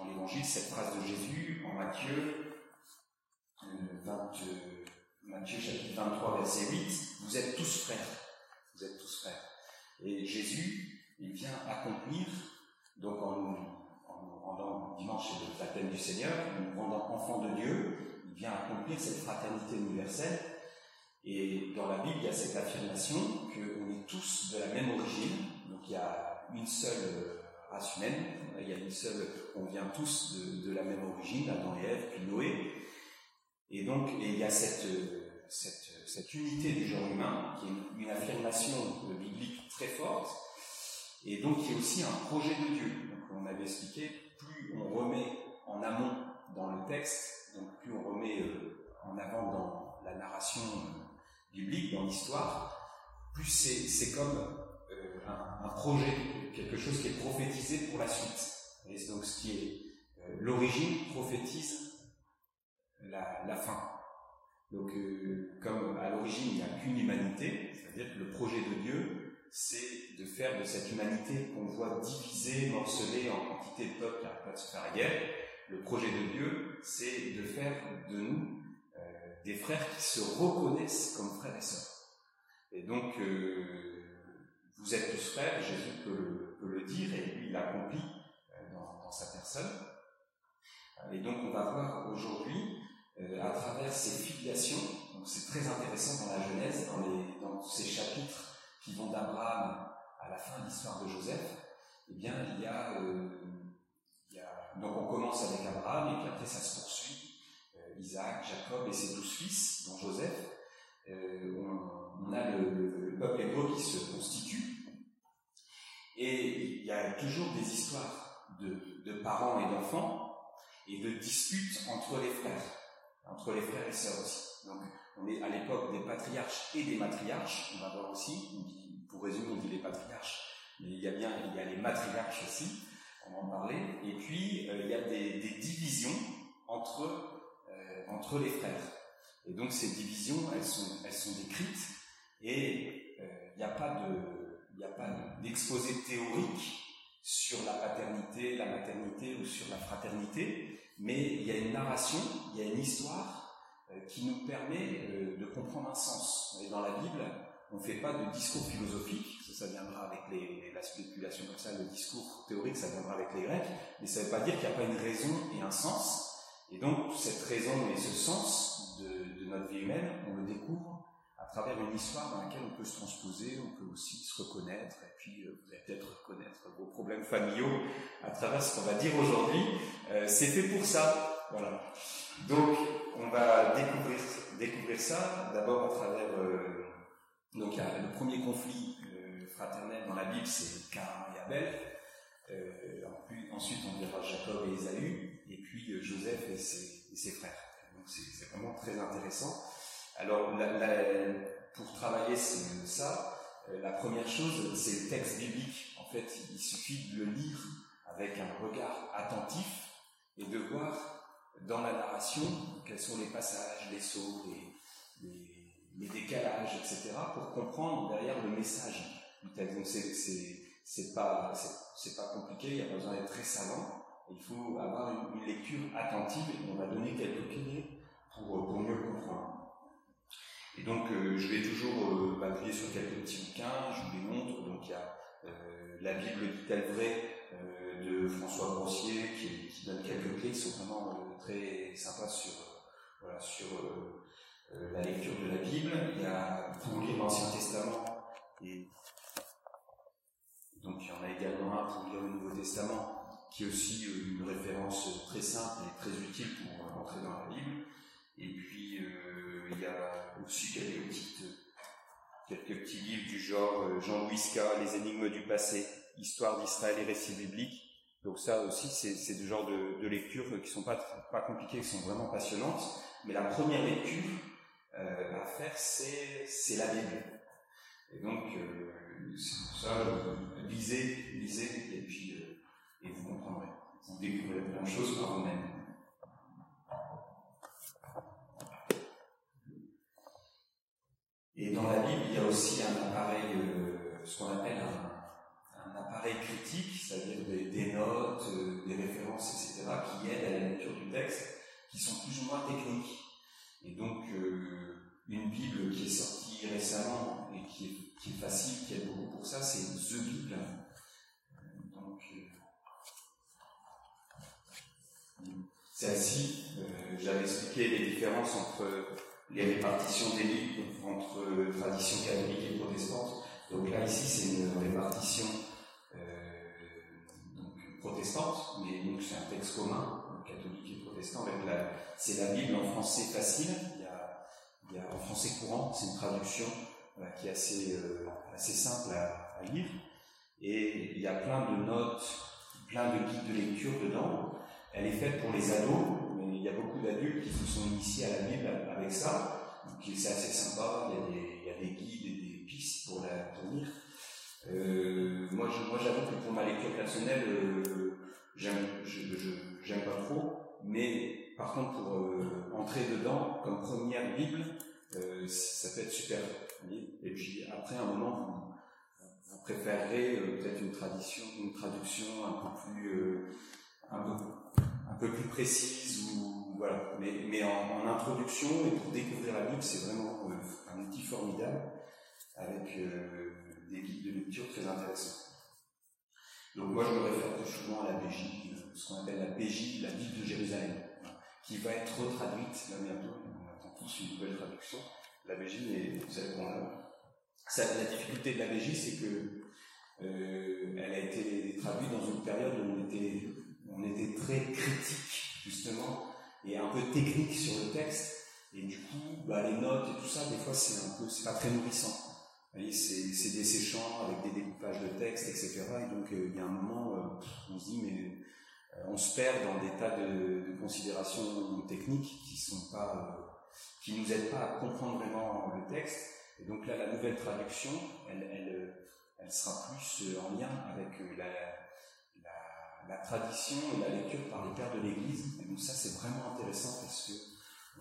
dans l'évangile cette phrase de Jésus en Matthieu, euh, 20, euh, Matthieu chapitre 23 verset 8, vous êtes tous frères. Vous êtes tous frères. Et Jésus, il vient accomplir, donc en, nous- en, en rendant dimanche le baptême du Seigneur, en nous rendant enfants de Dieu, il vient accomplir cette fraternité universelle et dans la Bible, il y a cette affirmation qu'on est tous de la même origine. Donc il y a une seule race humaine, il y a une seule, on vient tous de, la même origine, Adam et Ève, puis Noé. Et donc il y a cette, cette, cette unité du genre humain, qui est une, affirmation biblique très forte. Et donc il y a aussi un projet de Dieu. Donc on avait expliqué, plus on remet en amont dans le texte, donc plus on remet euh, en avant dans la narration euh, biblique, dans l'histoire, plus c'est, comme un, projet, quelque chose qui est prophétisé pour la suite. Et donc ce qui est euh, l'origine prophétise la, fin. Donc euh, comme à l'origine il n'y a qu'une humanité, c'est-à-dire que le projet de Dieu, c'est de faire de cette humanité qu'on voit divisée, morcelée en quantité de peuples qui n'arrêtent pas de se le projet de Dieu, c'est de faire de nous euh, des frères qui se reconnaissent comme frères et sœurs. Et donc, vous êtes tous frères, Jésus peut le, dire, et lui, l'accomplit euh, dans, sa personne. Et donc, on va voir aujourd'hui, euh, à travers ces filiations, donc c'est très intéressant dans la Genèse, dans, ces chapitres qui vont d'Abraham à la fin de l'histoire de Joseph, eh bien, il y a, euh, donc on commence avec Abraham, et puis après ça se poursuit, euh, Isaac, Jacob et ses douze fils, dont Joseph, euh, on, a le, le- le peuple hébreu qui se constitue, et il y a toujours des histoires de, parents et d'enfants, et de disputes entre les frères, entre les frères et sœurs aussi. Donc, on est à l'époque des patriarches et des matriarches, on va voir aussi, pour résumer, on dit les patriarches, mais il y a bien, il y a les matriarches aussi, on va en parler, et puis euh, il y a des, divisions entre, euh, entre les frères. Et donc ces divisions, elles sont, elles sont décrites, et euh, il n'y a pas de, n'y a pas de- d'exposé théorique sur la paternité, la maternité ou sur la fraternité, mais il y a une narration, il y a une histoire euh, qui nous permet euh, de comprendre un sens. Et dans la Bible, on ne fait pas de discours philosophique, ça, viendra avec la spéculation comme ça, le discours théorique, ça viendra avec les Grecs, mais ça ne veut pas dire qu'il n'y a pas une raison et un sens. Et donc, cette raison et ce sens de, de notre vie humaine, on le découvre travers une histoire dans laquelle on peut se transposer, on peut aussi se reconnaître, et puis euh, vous allez peut-être reconnaître vos problèmes familiaux à travers ce qu'on va dire aujourd'hui. Euh, c'est fait pour ça, voilà. Donc, on va découvrir, découvrir ça d'abord à travers. euh, donc, le premier conflit euh, fraternel dans la Bible, c'est Cain et Abel. Ensuite, on verra Jacob et Ésaü, et puis Joseph et ses, et ses frères. Donc, c'est vraiment très intéressant. Alors, pour travailler ce- ça, euh, la première chose, c'est le texte biblique. En fait, il suffit de le lire avec un regard attentif et de voir dans la narration quels sont les passages, les sauts, les, décalages, etc., pour comprendre derrière le message du texte. Donc, c'est- pas, pas compliqué, il n'y a pas besoin d'être très savant. Il faut avoir une, lecture attentive et on va donner quelques clés pour, mieux comprendre. Donc, euh, je vais toujours euh, m'appuyer sur quelques petits bouquins, je vous les montre. Donc, il y a euh, La Bible dit-elle vrai euh, de François Grossier qui, donne quelques clés qui sont vraiment très sympas sur, voilà, sur la lecture de la Bible. Il y a pour lire l'Ancien Testament et donc il y en a également un pour lire le Nouveau Testament qui est aussi une référence très simple et très utile pour euh, entrer dans la Bible. Et puis il y a aussi quelques petites quelques petits livres du genre euh, Jean-Louis Ska, Les énigmes du passé, Histoire d'Israël et récits bibliques. Donc ça aussi, c'est du genre de, de lectures qui sont pas, pas compliquées, qui sont vraiment passionnantes. Mais la première lecture euh, à faire, c'est la Bible. Et donc, euh, c'est pour ça, euh, lisez, lisez, et puis euh, et vous comprendrez. Vous découvrirez plein de choses par vous-même. Et dans la Bible, il y a aussi un appareil, euh, ce qu'on appelle un, appareil critique, c'est-à-dire des, des, notes, euh, des références, etc., qui aident à la lecture du texte, qui sont plus ou moins techniques. Et donc, euh, une Bible qui est sortie récemment et qui est, qui est facile, qui aide beaucoup pour ça, c'est The Bible. Donc, celle-ci, j'avais expliqué les différences entre les répartitions des livres entre tradition catholique et protestante. Donc là, ici, c'est une répartition euh, donc, protestante, mais donc c'est un texte commun, catholique et protestant. C'est la Bible en français facile, il y a, il y a en français courant, c'est une traduction voilà, qui est assez, euh, assez simple à, à, lire. Et il y a plein de notes, plein de guides de lecture dedans. Elle est faite pour les ados, il y a beaucoup d'adultes qui se sont initiés à la Bible avec ça. Donc c'est assez sympa, il y, a des, guides et des pistes pour la tenir. Euh, moi, j'avoue que pour ma lecture personnelle, euh, j'aime, pas trop, mais par contre, pour euh, entrer dedans comme première Bible, euh, ça peut être super. Et puis après, un moment, vous, vous préférerez euh, peut-être une tradition, une traduction un peu plus, un peu, peu plus précise ou voilà. Mais, mais en, introduction et pour découvrir la Bible, c'est vraiment euh, un outil formidable avec euh, des guides de lecture très intéressants. Donc moi, je me réfère plus souvent à la BJ, ce qu'on appelle la BJ, la Bible de Jérusalem, qui va être retraduite là bientôt. On attend tous une nouvelle traduction. La BJ, mais vous savez qu'on a. Ça, la difficulté de la BJ, c'est que euh, elle a été traduite dans une période où on était, on était très critique justement et un peu technique sur le texte. Et du coup, bah, les notes et tout ça, des fois, c'est un peu, c'est pas très nourrissant. C'est, desséchant avec des découpages de texte, etc. Et donc, euh, il y a un moment, euh, on se dit, mais euh, on se perd dans des tas de, considérations techniques qui sont pas, qui nous aident pas à comprendre vraiment le texte. Et donc là, la nouvelle traduction, elle, elle sera plus en lien avec la, la tradition et la lecture par les pères de l'Église. Et donc ça, c'est vraiment intéressant parce que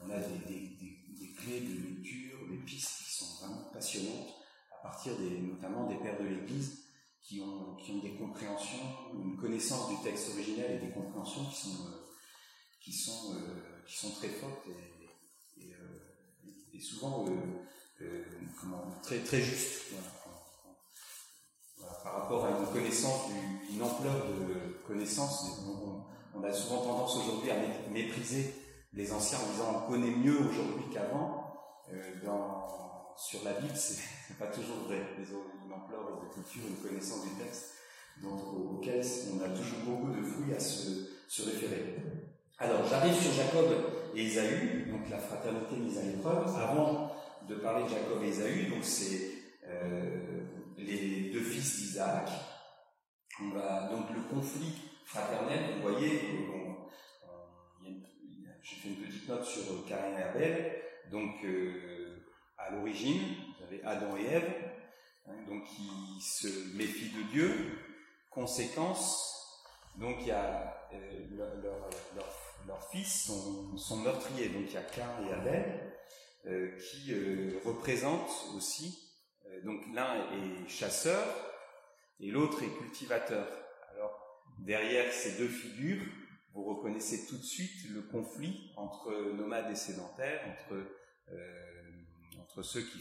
on a des, clés de lecture, des pistes qui sont vraiment passionnantes à partir des, notamment des pères de l'Église qui ont, qui ont des compréhensions, une connaissance du texte originel et des compréhensions qui sont, euh, qui sont, euh, qui sont très fortes et, euh, souvent très, très justes. Par rapport à une connaissance, une ampleur de connaissance. On, a souvent tendance aujourd'hui à mépriser les anciens en disant on connaît mieux aujourd'hui qu'avant. Euh, sur la Bible, c'est pas toujours vrai. Ils ont une ampleur de culture, une connaissance du texte dont, auquel on a toujours beaucoup de fouilles à se, se référer. Alors, j'arrive sur Jacob et Isaü, donc la fraternité mise à l'épreuve. Avant de parler de Jacob et Isaü, donc c'est euh, les deux fils d'Isaac. Donc le conflit fraternel. Vous voyez, j'ai fait une petite note sur Cain et Abel. Donc euh, à l'origine, vous avez Adam et Ève, hein, donc qui se méfient de Dieu. Conséquence, donc il y a euh, leur, fils sont, sont, meurtriers. Donc il y a Cain et Abel euh, qui euh, représentent aussi donc l'un est chasseur et l'autre est cultivateur. Alors derrière ces deux figures, vous reconnaissez tout de suite le conflit entre nomades et sédentaires, entre euh, entre ceux qui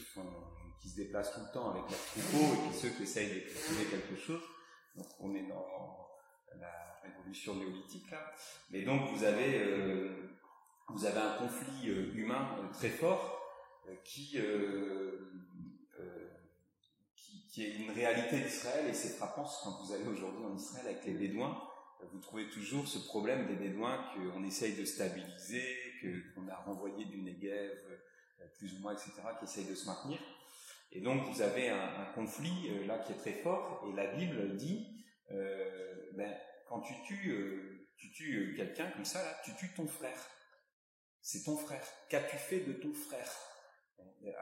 qui se déplacent tout le temps avec leur troupeau et ceux qui essayent de cultiver quelque chose. Donc on est dans la révolution néolithique là. Mais donc vous avez euh, vous avez un conflit euh, humain euh, très fort euh, qui qui est une réalité d'Israël et c'est frappant quand vous allez aujourd'hui en Israël avec les Bédouins, vous trouvez toujours ce problème des Bédouins qu'on essaye de stabiliser, qu'on a renvoyé du Negev, euh, plus ou moins, etc., qui essaye de se maintenir. Et donc vous avez un, conflit euh, là qui est très fort et la Bible dit, euh, ben, quand tu tues, tu tues quelqu'un comme ça, là, tu tues ton frère. C'est ton frère. Qu'as-tu fait de ton frère?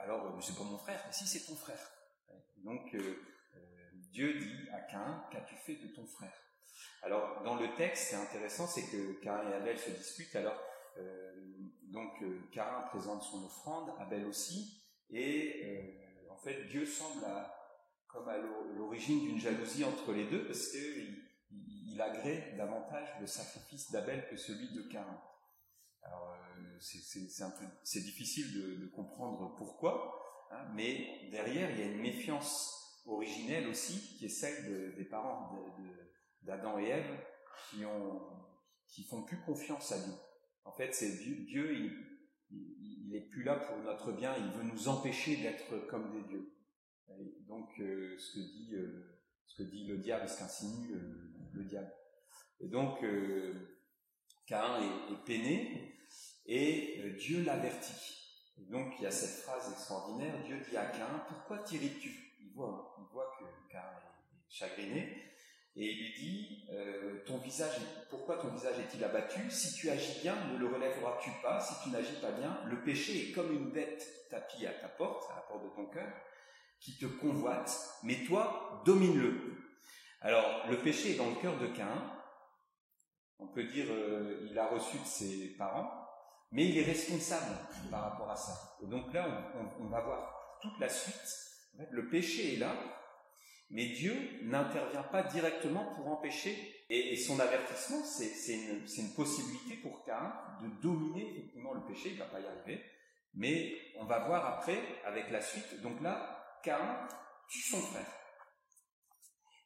Alors, c'est pas mon frère, mais si c'est ton frère. Donc euh, euh, Dieu dit à Cain, qu'as-tu fait de ton frère? Alors dans le texte, c'est intéressant, c'est que Cain et Abel se disputent. Alors euh, donc Cain présente son offrande, Abel aussi, et en fait, Dieu semble comme à l'origine d'une jalousie entre les deux, parce qu'il il, agrée davantage le sacrifice d'Abel que celui de Cain. Alors, euh, c'est difficile de, comprendre pourquoi, hein, mais derrière, il y a une méfiance originelle aussi, qui est celle des parents d'Adam et Ève, qui ont font plus confiance à Dieu. En fait, Dieu, Dieu il, est plus là pour notre bien, il veut nous empêcher d'être comme des dieux. donc, euh, ce que dit euh, ce que dit le diable, ce qu'insinue le, diable. Et donc, euh, Cain est, peiné et Dieu l'avertit. Donc, il y a cette phrase extraordinaire Dieu dit à Cain Pourquoi t'irrites-tu? Il voit, il que Cain est chagriné et il lui dit euh, ton visage, pourquoi ton visage est-il abattu? Si tu agis bien, ne le relèveras-tu pas? Si tu n'agis pas bien, le péché est comme une bête tapie à ta porte, à la porte de ton cœur, qui te convoite, mais toi, domine-le. Alors, le péché est dans le cœur de Cain. On peut dire euh, il a reçu de ses parents, mais il est responsable par rapport à ça. Et donc là, on, va voir toute la suite. le péché est là, mais Dieu n'intervient pas directement pour empêcher. Et, son avertissement, c'est une, possibilité pour Cain de dominer effectivement le péché. Il ne va pas y arriver. Mais on va voir après, avec la suite. Donc là, Cain tue son frère.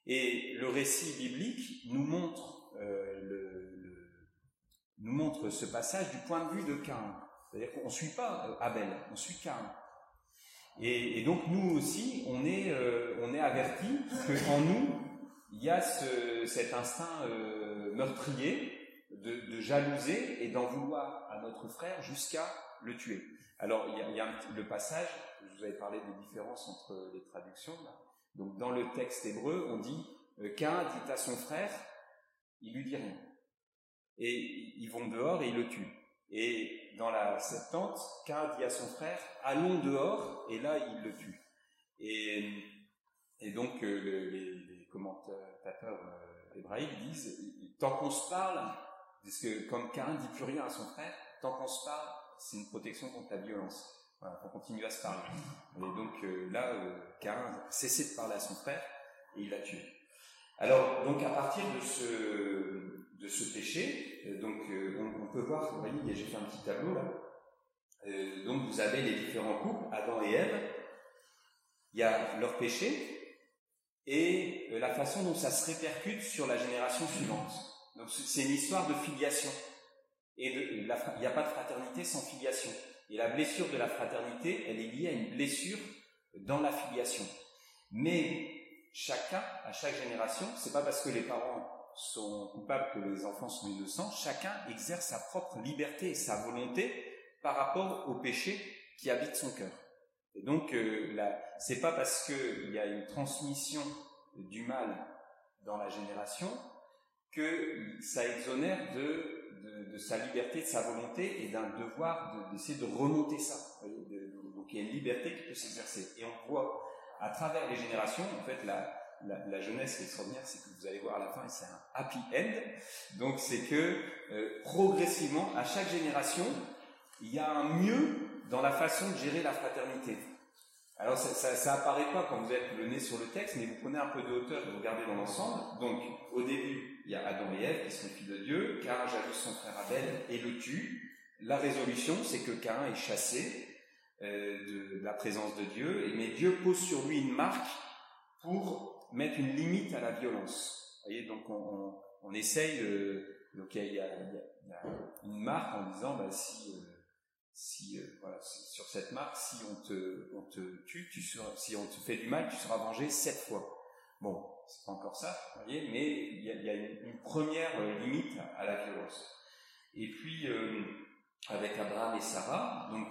Et le récit biblique nous montre, euh, nous montre ce passage du point de vue de Cain. C'est-à-dire qu'on ne suit pas euh, Abel, on suit Cain. Et, donc nous aussi, on est, euh, on est avertis qu'en nous, il y a cet instinct euh, meurtrier de, jalouser et d'en vouloir à notre frère jusqu'à le tuer. Alors il y a, le passage, je vous avais parlé des différences entre les traductions. Donc dans le texte hébreu, on dit qu'un dit à son frère, il lui dit rien. Et ils vont dehors et ils le tuent. Et dans la Septante, Cain dit à son frère, allons dehors, et là il le tue. Et, donc euh, les, commentateurs euh, disent, tant qu'on se parle, parce que comme Cain dit plus rien à son frère, tant qu'on se parle, c'est une protection contre la violence. Voilà, on continue à se parler. Et donc euh, là, euh, Cain cessait de parler à son frère et il l'a tué. Alors, donc à partir de ce, de ce péché. Euh, donc euh, on, peut voir, vous voyez, j'ai fait un petit tableau là. Euh, donc vous avez les différents couples, Adam et Ève. Il y a leur péché et la façon dont ça se répercute sur la génération suivante. Donc c'est une histoire de filiation. Et il n'y a pas de fraternité sans filiation. Et la blessure de la fraternité, elle est liée à une blessure dans la filiation. Mais chacun, à chaque génération, c'est pas parce que les parents sont coupables que les enfants sont innocents, chacun exerce sa propre liberté et sa volonté par rapport au péché qui habite son cœur. Et donc, euh, c'est pas parce qu'il y a une transmission du mal dans la génération que ça exonère de, de, sa liberté, de sa volonté et d'un devoir d'essayer de, remonter ça. donc il y a une liberté qui peut s'exercer. Et on voit à travers les générations, en fait, la, la, jeunesse est extraordinaire, c'est que vous allez voir à la fin, c'est un happy end. Donc c'est que euh, progressivement, à chaque génération, il y a un mieux dans la façon de gérer la fraternité. Alors ça, apparaît pas quand vous êtes le nez sur le texte, mais vous prenez un peu de hauteur et vous regardez dans l'ensemble. Donc au début, il y a Adam et Ève qui sont filles de Dieu. Cain jalouse son frère Abel et le tue. La résolution, c'est que Cain est chassé euh, de, la présence de Dieu, mais Dieu pose sur lui une marque pour mettre une limite à la violence. Donc on, essaye donc il y, a, une marque en disant bah, si, euh, si euh, voilà, sur cette marque, si on te, tue, si on te fait du mal, tu seras vengé sept fois. Bon, c'est pas encore ça, mais il y a, y a une, première euh, limite à la violence. Et puis avec Abraham et Sarah, donc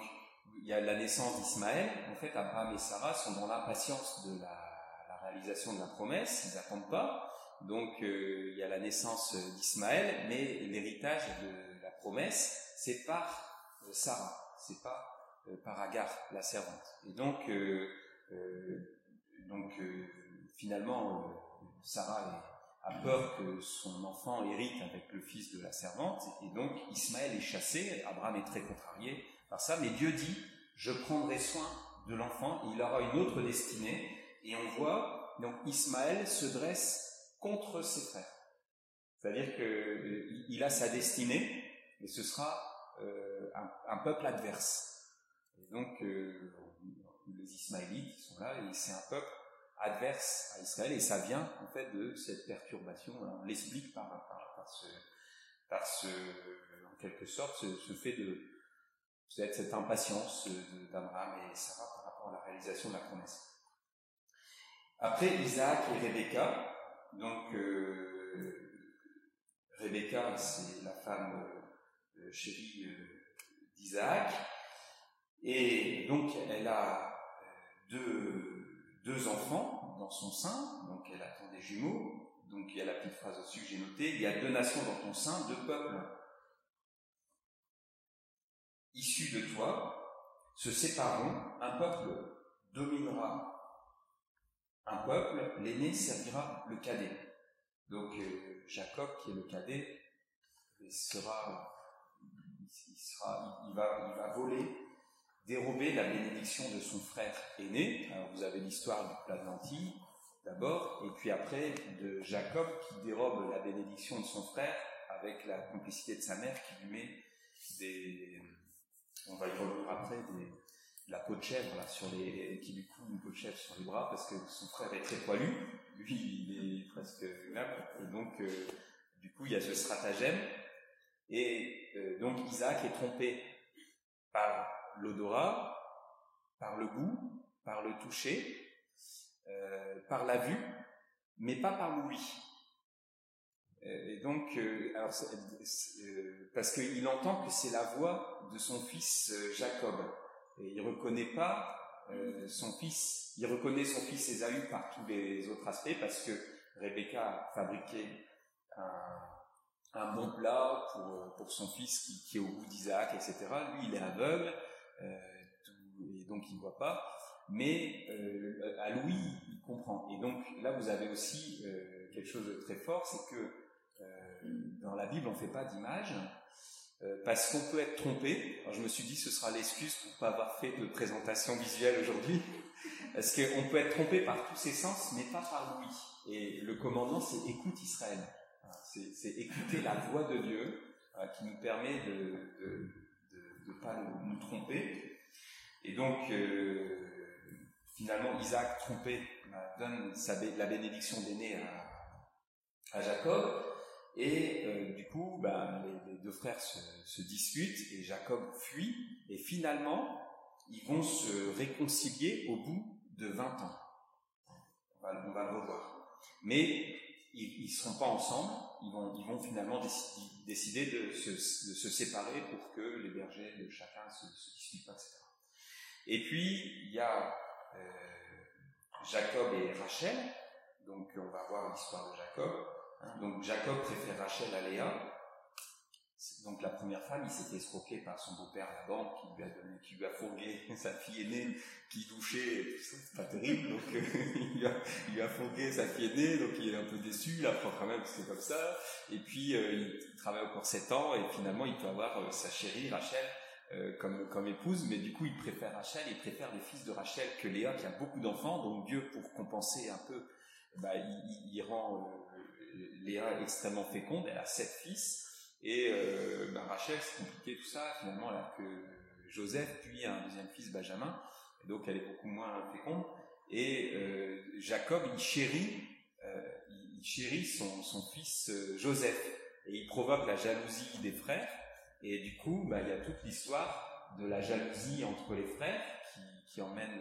il y a la naissance d'Ismaël. En fait, Abraham et Sarah sont dans l'impatience de la réalisation de la promesse, ils n'attendent pas. Donc euh, il y a la naissance d'Ismaël, mais l'héritage de la promesse, c'est par euh, Sarah, c'est pas euh, par Agar, la servante. Et donc, donc finalement, Sarah a peur que son enfant hérite avec le fils de la servante, et donc Ismaël est chassé, Abraham est très contrarié par ça, mais Dieu dit, je prendrai soin de l'enfant, il aura une autre destinée, et on voit, donc Ismaël se dresse contre ses frères. C'est-à-dire qu'il a sa destinée, et ce sera un, peuple adverse. Donc, les Ismaélites sont là, et c'est un peuple adverse à Israël, et ça vient en fait de cette perturbation. On l'explique par, ce, par ce, en quelque sorte, ce, fait de cette impatience d'Abraham et Sarah par rapport à la réalisation de la promesse. Après Isaac et Rebecca, donc euh, Rebecca c'est la femme euh, chérie euh, d'Isaac, et donc elle a deux deux enfants dans son sein, donc elle attend des jumeaux, donc il y a la petite phrase au-dessus que j'ai notée, il y a deux nations dans ton sein, deux peuples issus de toi se sépareront, un peuple dominera un peuple, l'aîné servira le cadet. Donc euh, Jacob, qui est le cadet, sera, il, sera, il va, voler dérober la bénédiction de son frère aîné. Vous avez l'histoire du plat d'abord, et puis après de Jacob qui dérobe la bénédiction de son frère avec la complicité de sa mère qui lui met des, on va y revenir après, des, la peau de chèvre là, sur les, qui lui coule une peau de chèvre sur les bras parce que son frère est très poilu, lui il est presque là, et donc euh, du coup il y a ce stratagème, et euh, donc Isaac est trompé par l'odorat, par le goût, par le toucher, euh, par la vue, mais pas par l'ouïe. Et donc, euh, alors, parce qu'il entend que c'est la voix de son fils Jacob, et il reconnaît pas son fils, il reconnaît son fils Ésaü par tous les autres aspects, parce que Rebecca a fabriqué un, bon plat pour, pour son fils qui, est au goût d'Isaac, etc. Lui, il est aveugle, euh, et donc il ne voit pas, mais euh, à Louis, il comprend. Et donc là, vous avez aussi euh, quelque chose de très fort, c'est que dans la Bible, on ne fait pas d'image, parce qu'on peut être trompé. Alors je me suis dit, ce sera l'excuse pour pas avoir fait de présentation visuelle aujourd'hui, parce qu'on peut être trompé par tous ses sens, mais pas par Louis. Et le commandement, c'est écoute Israël. C'est écouter la voix de Dieu qui nous permet de ne pas nous, tromper. Et donc, euh, finalement, Isaac, trompé, bah, donne la bénédiction d'aîné à, Jacob. Et euh, du coup, bah, deux frères se, disputent et Jacob fuit. Et finalement, ils vont se réconcilier au bout de 20 ans. On va, le revoir. Mais ils ne seront pas ensemble, ils vont, finalement décider, de, se, se, séparer pour que les bergers de chacun se, se disputent pas, etc. Et puis, il y a euh, Jacob et Rachel, donc on va voir l'histoire de Jacob. Hein. Donc Jacob préfère Rachel à Léa, donc la première femme, il s'était escroqué par son beau-père Laban qui lui a donné, qui lui a fourgué sa fille aînée qui touchait, c'est pas terrible, donc euh, il, lui a, il, fourgué sa fille aînée, donc il est un peu déçu, il apprend quand même c'est comme ça, et puis euh, il travaille encore 7 ans, et finalement il peut avoir euh, sa chérie Rachel comme, comme épouse, mais du coup il préfère Rachel, il préfère les fils de Rachel que Léa qui a beaucoup d'enfants, donc Dieu pour compenser un peu, bah, il, il, rend Léa extrêmement féconde, elle a sept fils, et euh, ben, Rachel, c'est compliqué tout ça, finalement, alors que Joseph, puis un deuxième fils, Benjamin, donc elle est beaucoup moins féconde. Et euh, Jacob, il chérit, euh, il chérit son, son fils Joseph, et il provoque la jalousie des frères. Et du coup, ben, il y a toute l'histoire de la jalousie entre les frères qui, emmène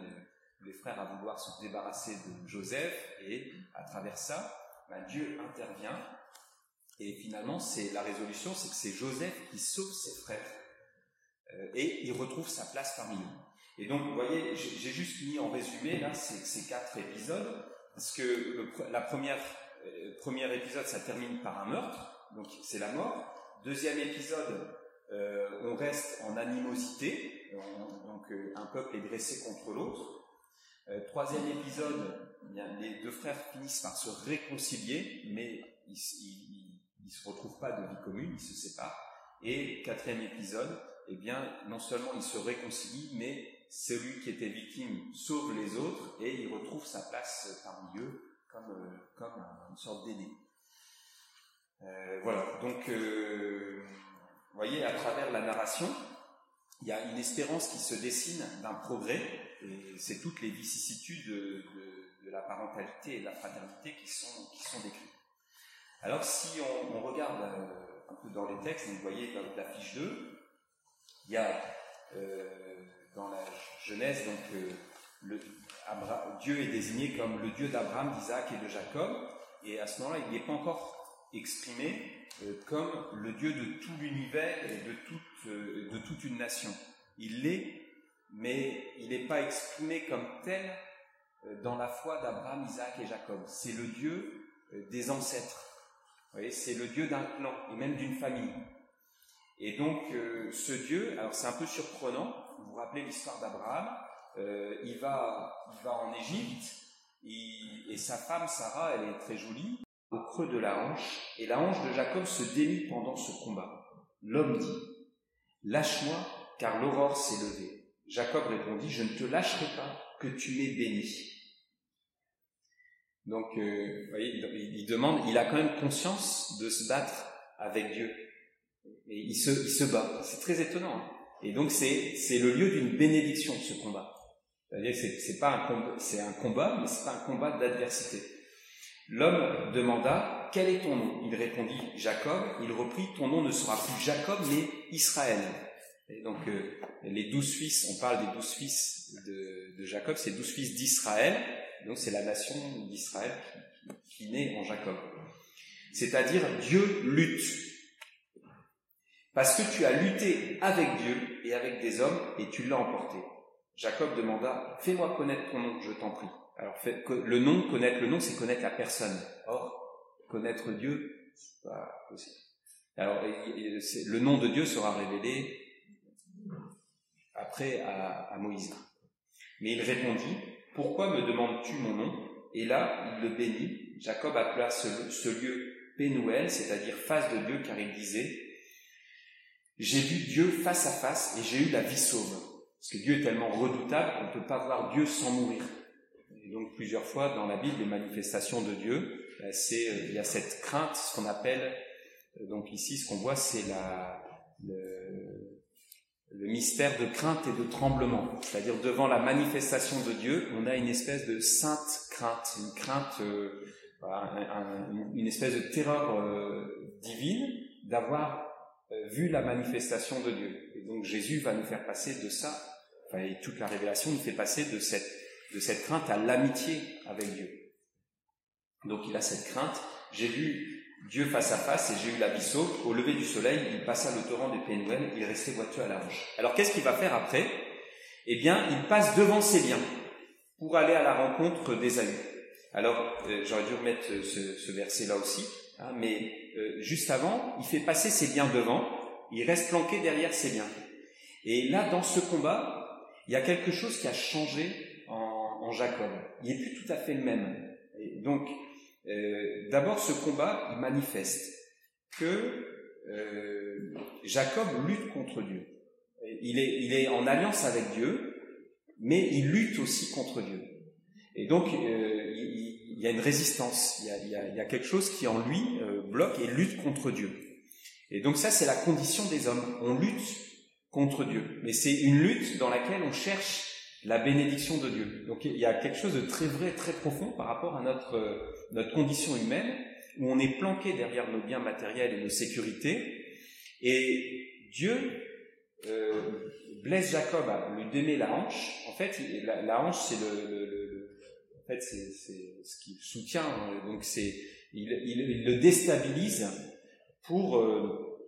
les frères à vouloir se débarrasser de Joseph, et à travers ça, ben, Dieu intervient et finalement, c'est la résolution, c'est que c'est Joseph qui sauve ses frères euh, et il retrouve sa place parmi nous. Et donc, vous voyez, j'ai juste mis en résumé là ces, quatre épisodes parce que le, la première euh, premier épisode, ça termine par un meurtre, donc c'est la mort. Deuxième épisode, euh, on reste en animosité, donc euh, un peuple est dressé contre l'autre. Troisième épisode, bien, les deux frères finissent par se réconcilier, mais ils, ils se retrouvent pas de vie commune, ils se séparent. Et quatrième épisode, eh bien, non seulement il se réconcilie, mais celui qui était victime sauve les autres et il retrouve sa place parmi eux comme, comme une sorte d'aîné. voilà, donc, vous voyez, à travers la narration, il y a une espérance qui se dessine d'un progrès, et c'est toutes les vicissitudes de, la parentalité et de la fraternité qui sont, qui sont décrites. Alors si on, regarde euh, un peu dans les textes, vous voyez dans la fiche 2, il y a euh, dans la Genèse, donc euh, Dieu est désigné comme le Dieu d'Abraham, d'Isaac et de Jacob, et à ce moment-là, il n'est pas encore exprimé comme le Dieu de tout l'univers et de toute une nation. Il l'est, mais il n'est pas exprimé comme tel dans la foi d'Abraham, Isaac et Jacob. C'est le Dieu des ancêtres c'est le Dieu d'un clan et même d'une famille. Et donc, euh, ce Dieu, alors c'est un peu surprenant, vous vous rappelez l'histoire d'Abraham, euh, il, va, il va en Égypte, et sa femme Sarah, elle est très jolie, au creux de la hanche, et la hanche de Jacob se délie pendant ce combat. L'homme dit, Lâche-moi, car l'aurore s'est levée. Jacob répondit, Je ne te lâcherai pas, que tu m'aies béni. Donc, euh, vous voyez, il, demande, il a quand même conscience de se battre avec Dieu. Et il se, il se bat. C'est très étonnant. Hein. Et donc, c'est, c'est le lieu d'une bénédiction, ce combat. C'est-à-dire c'est, c'est pas un combat, c'est un combat, mais c'est pas un combat d'adversité. L'homme demanda, quel est ton nom? Il répondit, Jacob. Il reprit, ton nom ne sera plus Jacob, mais Israël. Et donc, euh, les douze fils, on parle des douze fils de, de Jacob, c'est douze fils d'Israël. Donc c'est la nation d'Israël qui, naît en Jacob. C'est-à-dire Dieu lutte. Parce que tu as lutté avec Dieu et avec des hommes et tu l'as emporté. Jacob demanda, fais-moi connaître ton nom, je t'en prie. Alors le nom, connaître le nom, c'est connaître la personne. Or, connaître Dieu, c'est pas possible. Alors le nom de Dieu sera révélé après à, à Moïse. Mais il répondit, pourquoi me demandes-tu mon nom? Et là, il le bénit. Jacob appela ce, lieu Pénouel, c'est-à-dire face de Dieu, car il disait, j'ai vu Dieu face à face et j'ai eu la vie sauve. Parce que Dieu est tellement redoutable qu'on ne peut pas voir Dieu sans mourir. Et donc plusieurs fois dans la Bible, les manifestations de Dieu, euh, c'est euh, il y a cette crainte, ce qu'on appelle euh, donc ici, ce qu'on voit, c'est la le mystère de crainte et de tremblement. C'est-à-dire devant la manifestation de Dieu, on a une espèce de sainte crainte, une crainte, euh, une espèce de terreur euh, divine d'avoir euh, vu la manifestation de Dieu. Et donc Jésus va nous faire passer de ça, enfin, et toute la révélation nous fait passer de cette, de cette crainte à l'amitié avec Dieu. Donc il a cette crainte. J'ai vu Dieu face à face, et j'ai eu la. Au lever du soleil, il passa le torrent de Pénuel, il restait boiteux à la hanche. Alors qu'est-ce qu'il va faire après? Eh bien, il passe devant ses biens pour aller à la rencontre d'Ésaü. Alors, euh, j'aurais dû remettre ce, verset-là aussi, hein, mais euh, juste avant, il fait passer ses biens devant, il reste planqué derrière ses biens. Et là, dans ce combat, il y a quelque chose qui a changé en, en Jacob. Il n'est plus tout à fait le même. Donc, euh, d'abord, ce combat, manifeste que euh, Jacob lutte contre Dieu. Il est, en alliance avec Dieu, mais il lutte aussi contre Dieu. Et donc, euh, il, y a une résistance, il y a, il y a quelque chose qui en lui bloque et lutte contre Dieu. Et donc ça, c'est la condition des hommes. On lutte contre Dieu, mais c'est une lutte dans laquelle on cherche la bénédiction de Dieu. Donc il y a quelque chose de très vrai, très profond par rapport à notre, notre condition humaine, où on est planqué derrière nos biens matériels et nos sécurités, et Dieu euh, blesse Jacob à lui donner la hanche. En fait, la, hanche, c'est le, en fait, c'est, ce qui soutient. Donc, c'est, il, le déstabilise pour, euh,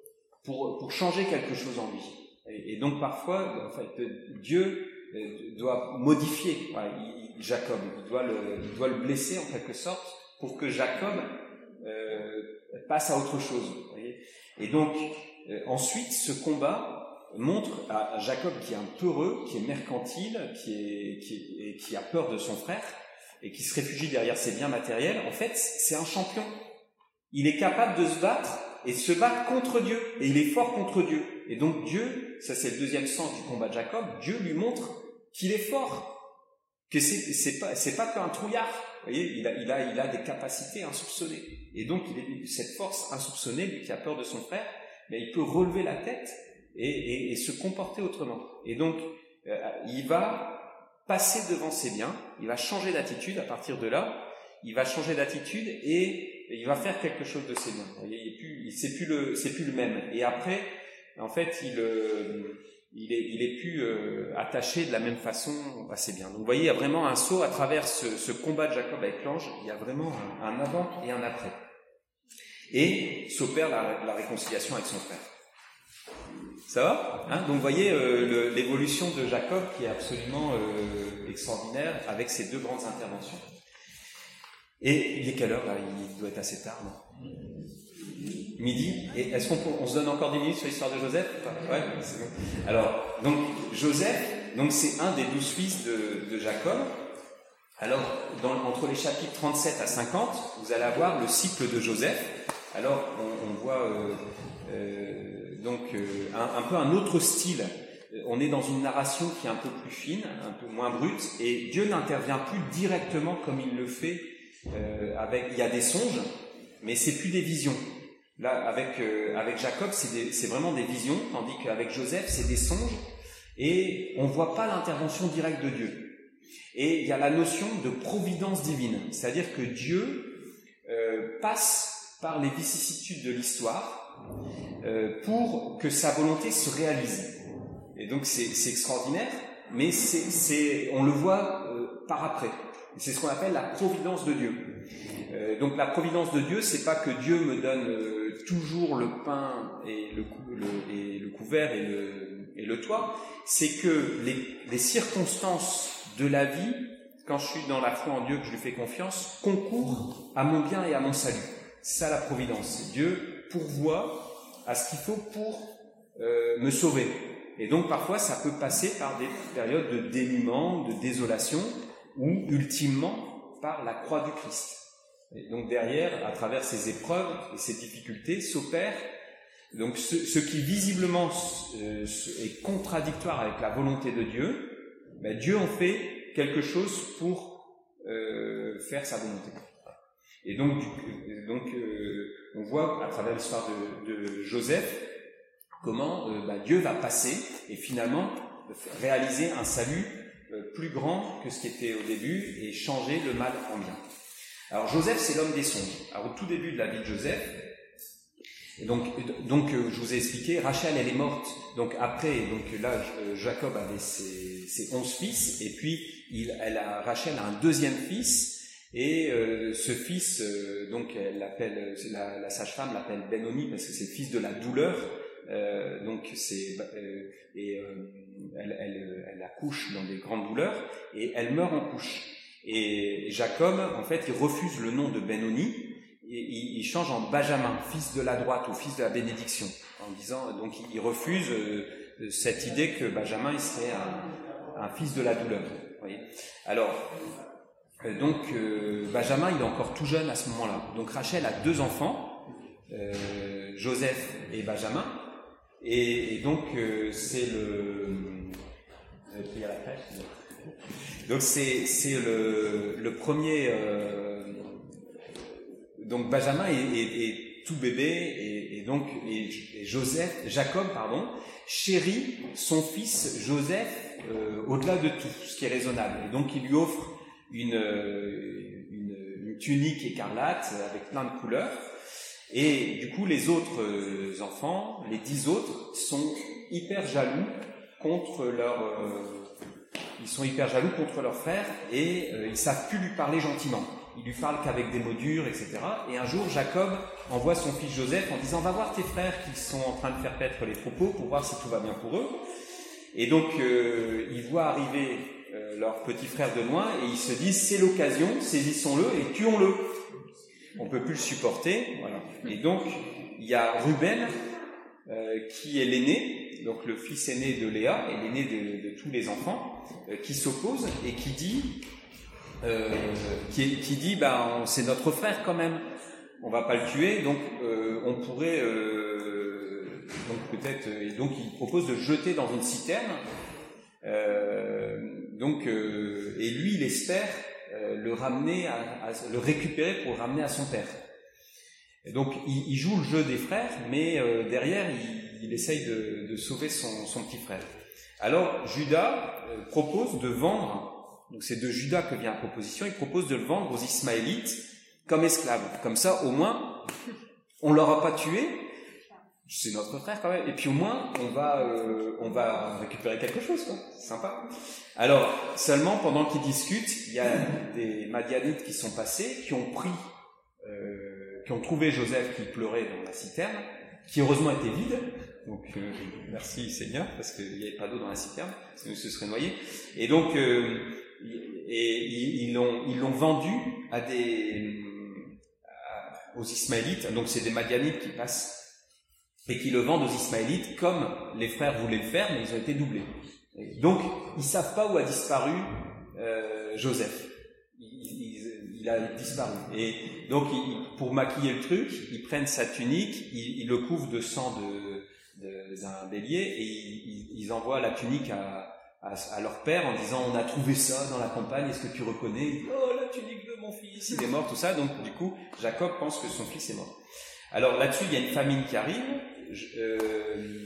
pour, pour changer quelque chose en lui. Et, et donc, parfois, en fait, Dieu euh, doit modifier Jacob, il doit, le, il doit le blesser en quelque sorte pour que Jacob euh, passe à autre chose. et donc euh, ensuite, ce combat montre à, Jacob qui est un peureux, qui est mercantile, qui, est, qui, qui a peur de son frère et qui se réfugie derrière ses biens matériels. En fait, c'est un champion. Il est capable de se battre et de se battre contre Dieu. Et il est fort contre Dieu. Et donc Dieu, ça c'est le deuxième sens du combat de Jacob, Dieu lui montre qu'il est fort, que c'est, pas, c'est pas qu'un trouillard. Vous voyez, il a, il a, des capacités insoupçonnées. Et donc il est cette force insoupçonnée, lui qui a peur de son frère, mais il peut relever la tête et, se comporter autrement. Et donc euh, il va passer devant ses biens, il va changer d'attitude à partir de là, il va changer d'attitude et il va faire quelque chose de ses biens. Vous voyez, il c'est plus c'est plus le même. Et après, en fait, il, euh, il est, il est plus euh, attaché de la même façon assez bien. Donc vous voyez, il y a vraiment un saut à travers ce, combat de Jacob avec l'ange, il y a vraiment un, avant et un après. Et s'opère la, réconciliation avec son frère. Ça va? Hein? Donc vous voyez euh, l'évolution de Jacob qui est absolument extraordinaire avec ces deux grandes interventions. Et il est quelle heure là? Il doit être assez tard, midi. Est-ce qu'on on se donne encore 10 minutes sur l'histoire de Joseph Ouais, c'est bon. Alors, donc, Joseph, donc c'est un des douze fils de, Jacob. Alors, dans, entre les chapitres 37 à 50, vous allez avoir le cycle de Joseph. Alors, on, voit euh, euh, donc euh, un, un, peu un autre style. On est dans une narration qui est un peu plus fine, un peu moins brute, et Dieu n'intervient plus directement comme il le fait avec. Il y a des songes, mais c'est plus des visions. Là, avec, euh, avec Jacob, c'est vraiment des visions, tandis qu'avec Joseph, c'est des songes, et on ne voit pas l'intervention directe de Dieu. Et il y a la notion de providence divine, c'est-à-dire que Dieu euh, passe par les vicissitudes de l'histoire euh, pour que sa volonté se réalise. Et donc c'est extraordinaire, mais c'est on le voit par après. C'est ce qu'on appelle la providence de Dieu. Donc la providence de Dieu, c'est pas que Dieu me donne toujours le pain et le, couvert et le, toit, c'est que les, les, circonstances de la vie, quand je suis dans la foi en Dieu, que je lui fais confiance, concourent à mon bien et à mon salut. C'est ça la providence. Dieu pourvoit à ce qu'il faut pour euh, me sauver. Et donc parfois ça peut passer par des périodes de dénuement, de désolation, ou ultimement par la croix du Christ. Donc derrière, à travers ces épreuves et ces difficultés, s'opère donc ce, qui visiblement euh, est contradictoire avec la volonté de Dieu, ben Dieu en fait quelque chose pour euh, faire sa volonté. Et donc, euh, on voit à travers l'histoire de, Joseph comment ben Dieu va passer et finalement réaliser un salut plus grand que ce qui était au début et changer le mal en bien. Alors Joseph, c'est l'homme des songes. Alors au tout début de la vie de Joseph, donc, euh, je vous ai expliqué, Rachel, elle est morte. Donc après, donc là, euh, Jacob avait ses, onze fils, et puis elle a, Rachel a un deuxième fils, et euh, ce fils, donc elle l'appelle, la, sage-femme l'appelle Benoni parce que c'est le fils de la douleur. Donc c'est et elle, elle accouche dans des grandes douleurs et elle meurt en couche. Et Jacob, en fait, il refuse le nom de Benoni et il, change en Benjamin, fils de la droite ou fils de la bénédiction, en disant donc il refuse euh, cette idée que Benjamin il serait un, fils de la douleur. Voyez Alors euh, donc euh, Benjamin il est encore tout jeune à ce moment-là. Donc Rachel a deux enfants, Joseph et Benjamin, et, donc c'est le donc c'est le, premier euh, donc Benjamin est, tout bébé et, donc Joseph Jacob pardon chérit son fils Joseph euh, au-delà de tout ce qui est raisonnable. Et donc il lui offre une, une tunique écarlate avec plein de couleurs. Et du coup les autres euh, enfants les dix autres sont hyper jaloux contre leur euh, ils sont hyper jaloux contre leur frère et euh, ils savent plus lui parler gentiment. Ils lui parlent qu'avec des mots durs, etc. Et un jour, Jacob envoie son fils Joseph en disant va voir tes frères qui sont en train de faire paître les troupeaux pour voir si tout va bien pour eux. Et donc, euh, ils voient arriver euh, leur petit frère de loin et ils se disent c'est l'occasion, saisissons-le et tuons-le. On peut plus le supporter, voilà. Et donc, il y a Ruben euh, qui est l'aîné, donc le fils aîné de Léa et l'aîné de, tous les enfants, euh, qui s'oppose et qui dit, euh, qui, dit, bah, c'est notre frère quand même, on va pas le tuer, donc euh, on pourrait, donc peut-être, donc il propose de jeter dans une citerne. donc, et lui, il espère le ramener, le récupérer pour le ramener à son père. Donc, il, joue le jeu des frères, mais derrière, il, il essaye de, sauver son, petit frère. Alors, Judas propose de vendre donc c'est de Judas que vient la proposition, il propose de le vendre aux Ismaélites comme esclave. Comme ça, au moins, on l'aura pas tué, c'est notre frère quand même, et puis au moins, on va, euh, on va récupérer quelque chose. C'est sympa. Alors, seulement pendant qu'ils discutent, il y a des Madianites qui sont passés, qui ont pris, euh, qui ont trouvé Joseph qui pleurait dans la citerne, qui heureusement était vide. Donc euh, merci Seigneur, parce qu'il n'y avait pas d'eau dans la citerne, sinon se serait noyé. Et donc, euh, ils l'ont ils l'ont vendu à des aux Ismaélites. Donc c'est des Madianites qui passent et qui le vendent aux Ismaélites comme les frères voulaient le faire, mais ils ont été doublés. donc ils savent pas où a disparu euh, Joseph. Il, a disparu. Et donc pour maquiller le truc, ils prennent sa tunique, ils, le couvrent de sang de d'un bélier et ils, envoient la tunique à leur père en disant on a trouvé ça dans la campagne, est-ce que tu reconnais? Oh la tunique de mon fils, il est mort, tout ça. Donc du coup, Jacob pense que son fils est mort. Alors là-dessus, il y a une famine qui arrive. Euh,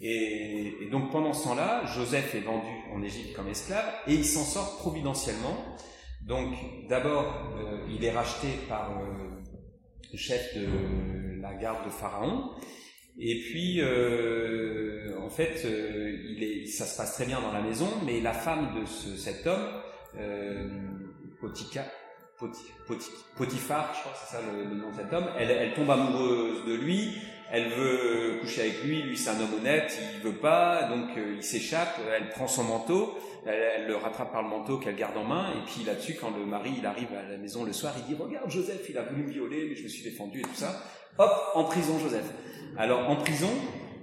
et, donc pendant ce temps-là, Joseph est vendu en Égypte comme esclave et il s'en sort providentiellement. Donc d'abord, euh, il est racheté par euh, le chef de la garde de Pharaon. Et puis, euh, en fait, euh, il est, ça se passe très bien dans la maison, mais la femme de ce, cet homme, euh, Potica, Potifar, je crois que c'est ça le, nom de cet homme, elle, elle, tombe amoureuse de lui, elle veut coucher avec lui, lui c'est un homme honnête, il veut pas, donc euh, il s'échappe, elle prend son manteau, elle, elle, le rattrape par le manteau qu'elle garde en main, et puis là-dessus, quand le mari il arrive à la maison le soir, il dit regarde Joseph, il a voulu me violer, mais je me suis défendu et tout ça. Hop, en prison Joseph. Alors en prison,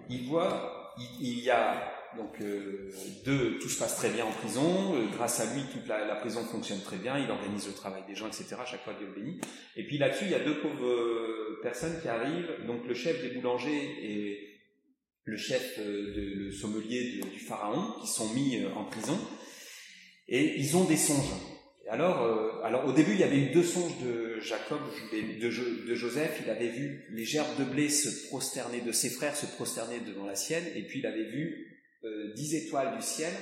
il voit, il, y a donc euh, deux, tout se passe très bien en prison. Euh, grâce à lui, toute la, prison fonctionne très bien. Il organise le travail des gens, etc. chaque fois Dieu le bénit. Et puis là-dessus, il y a deux pauvres euh, personnes qui arrivent. Donc le chef des boulangers et le chef de, le sommelier du pharaon qui sont mis en prison. Et ils ont des songes. Alors, alors au début, il y avait eu deux songes de Jacob, de, de, Joseph. Il avait vu les gerbes de blé se prosterner, de ses frères se prosterner devant la sienne, et puis il avait vu euh, dix étoiles du ciel,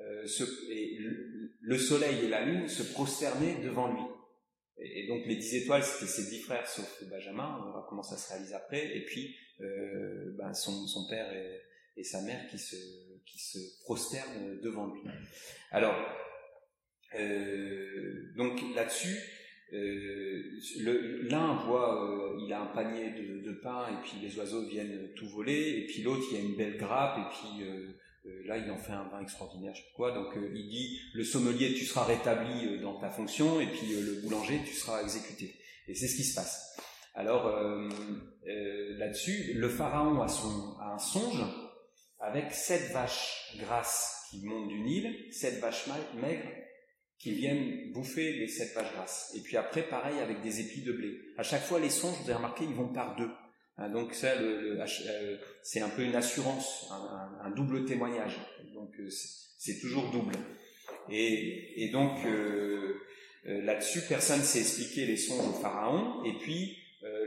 euh, le, soleil et la lune se prosterner devant lui. Et, donc les dix étoiles, c'était ses dix frères, sauf Benjamin. On verra comment ça se réalise après. Et puis ben, son, père et, sa mère qui se, qui se prosternent devant lui. Alors euh, donc là-dessus, euh, l'un voit, euh, il a un panier de, de, pain et puis les oiseaux viennent tout voler, et puis l'autre il y a une belle grappe et puis euh, là il en fait un vin extraordinaire, je sais pas quoi. Donc il dit le sommelier tu seras rétabli dans ta fonction et puis le boulanger tu seras exécuté. Et c'est ce qui se passe. Alors là-dessus, le pharaon a, son, a un songe avec sept vaches grasses qui montent du Nil, sept vaches maigres qui viennent bouffer les sept vaches grasses. Et puis après, pareil avec des épis de blé. À chaque fois, les songes, vous avez remarqué, ils vont par deux. Hein, donc ça, euh, c'est un peu une assurance, un, double témoignage. Donc euh, c'est toujours double. Et, donc euh, là-dessus, personne s'est expliqué les songes au pharaon. Et puis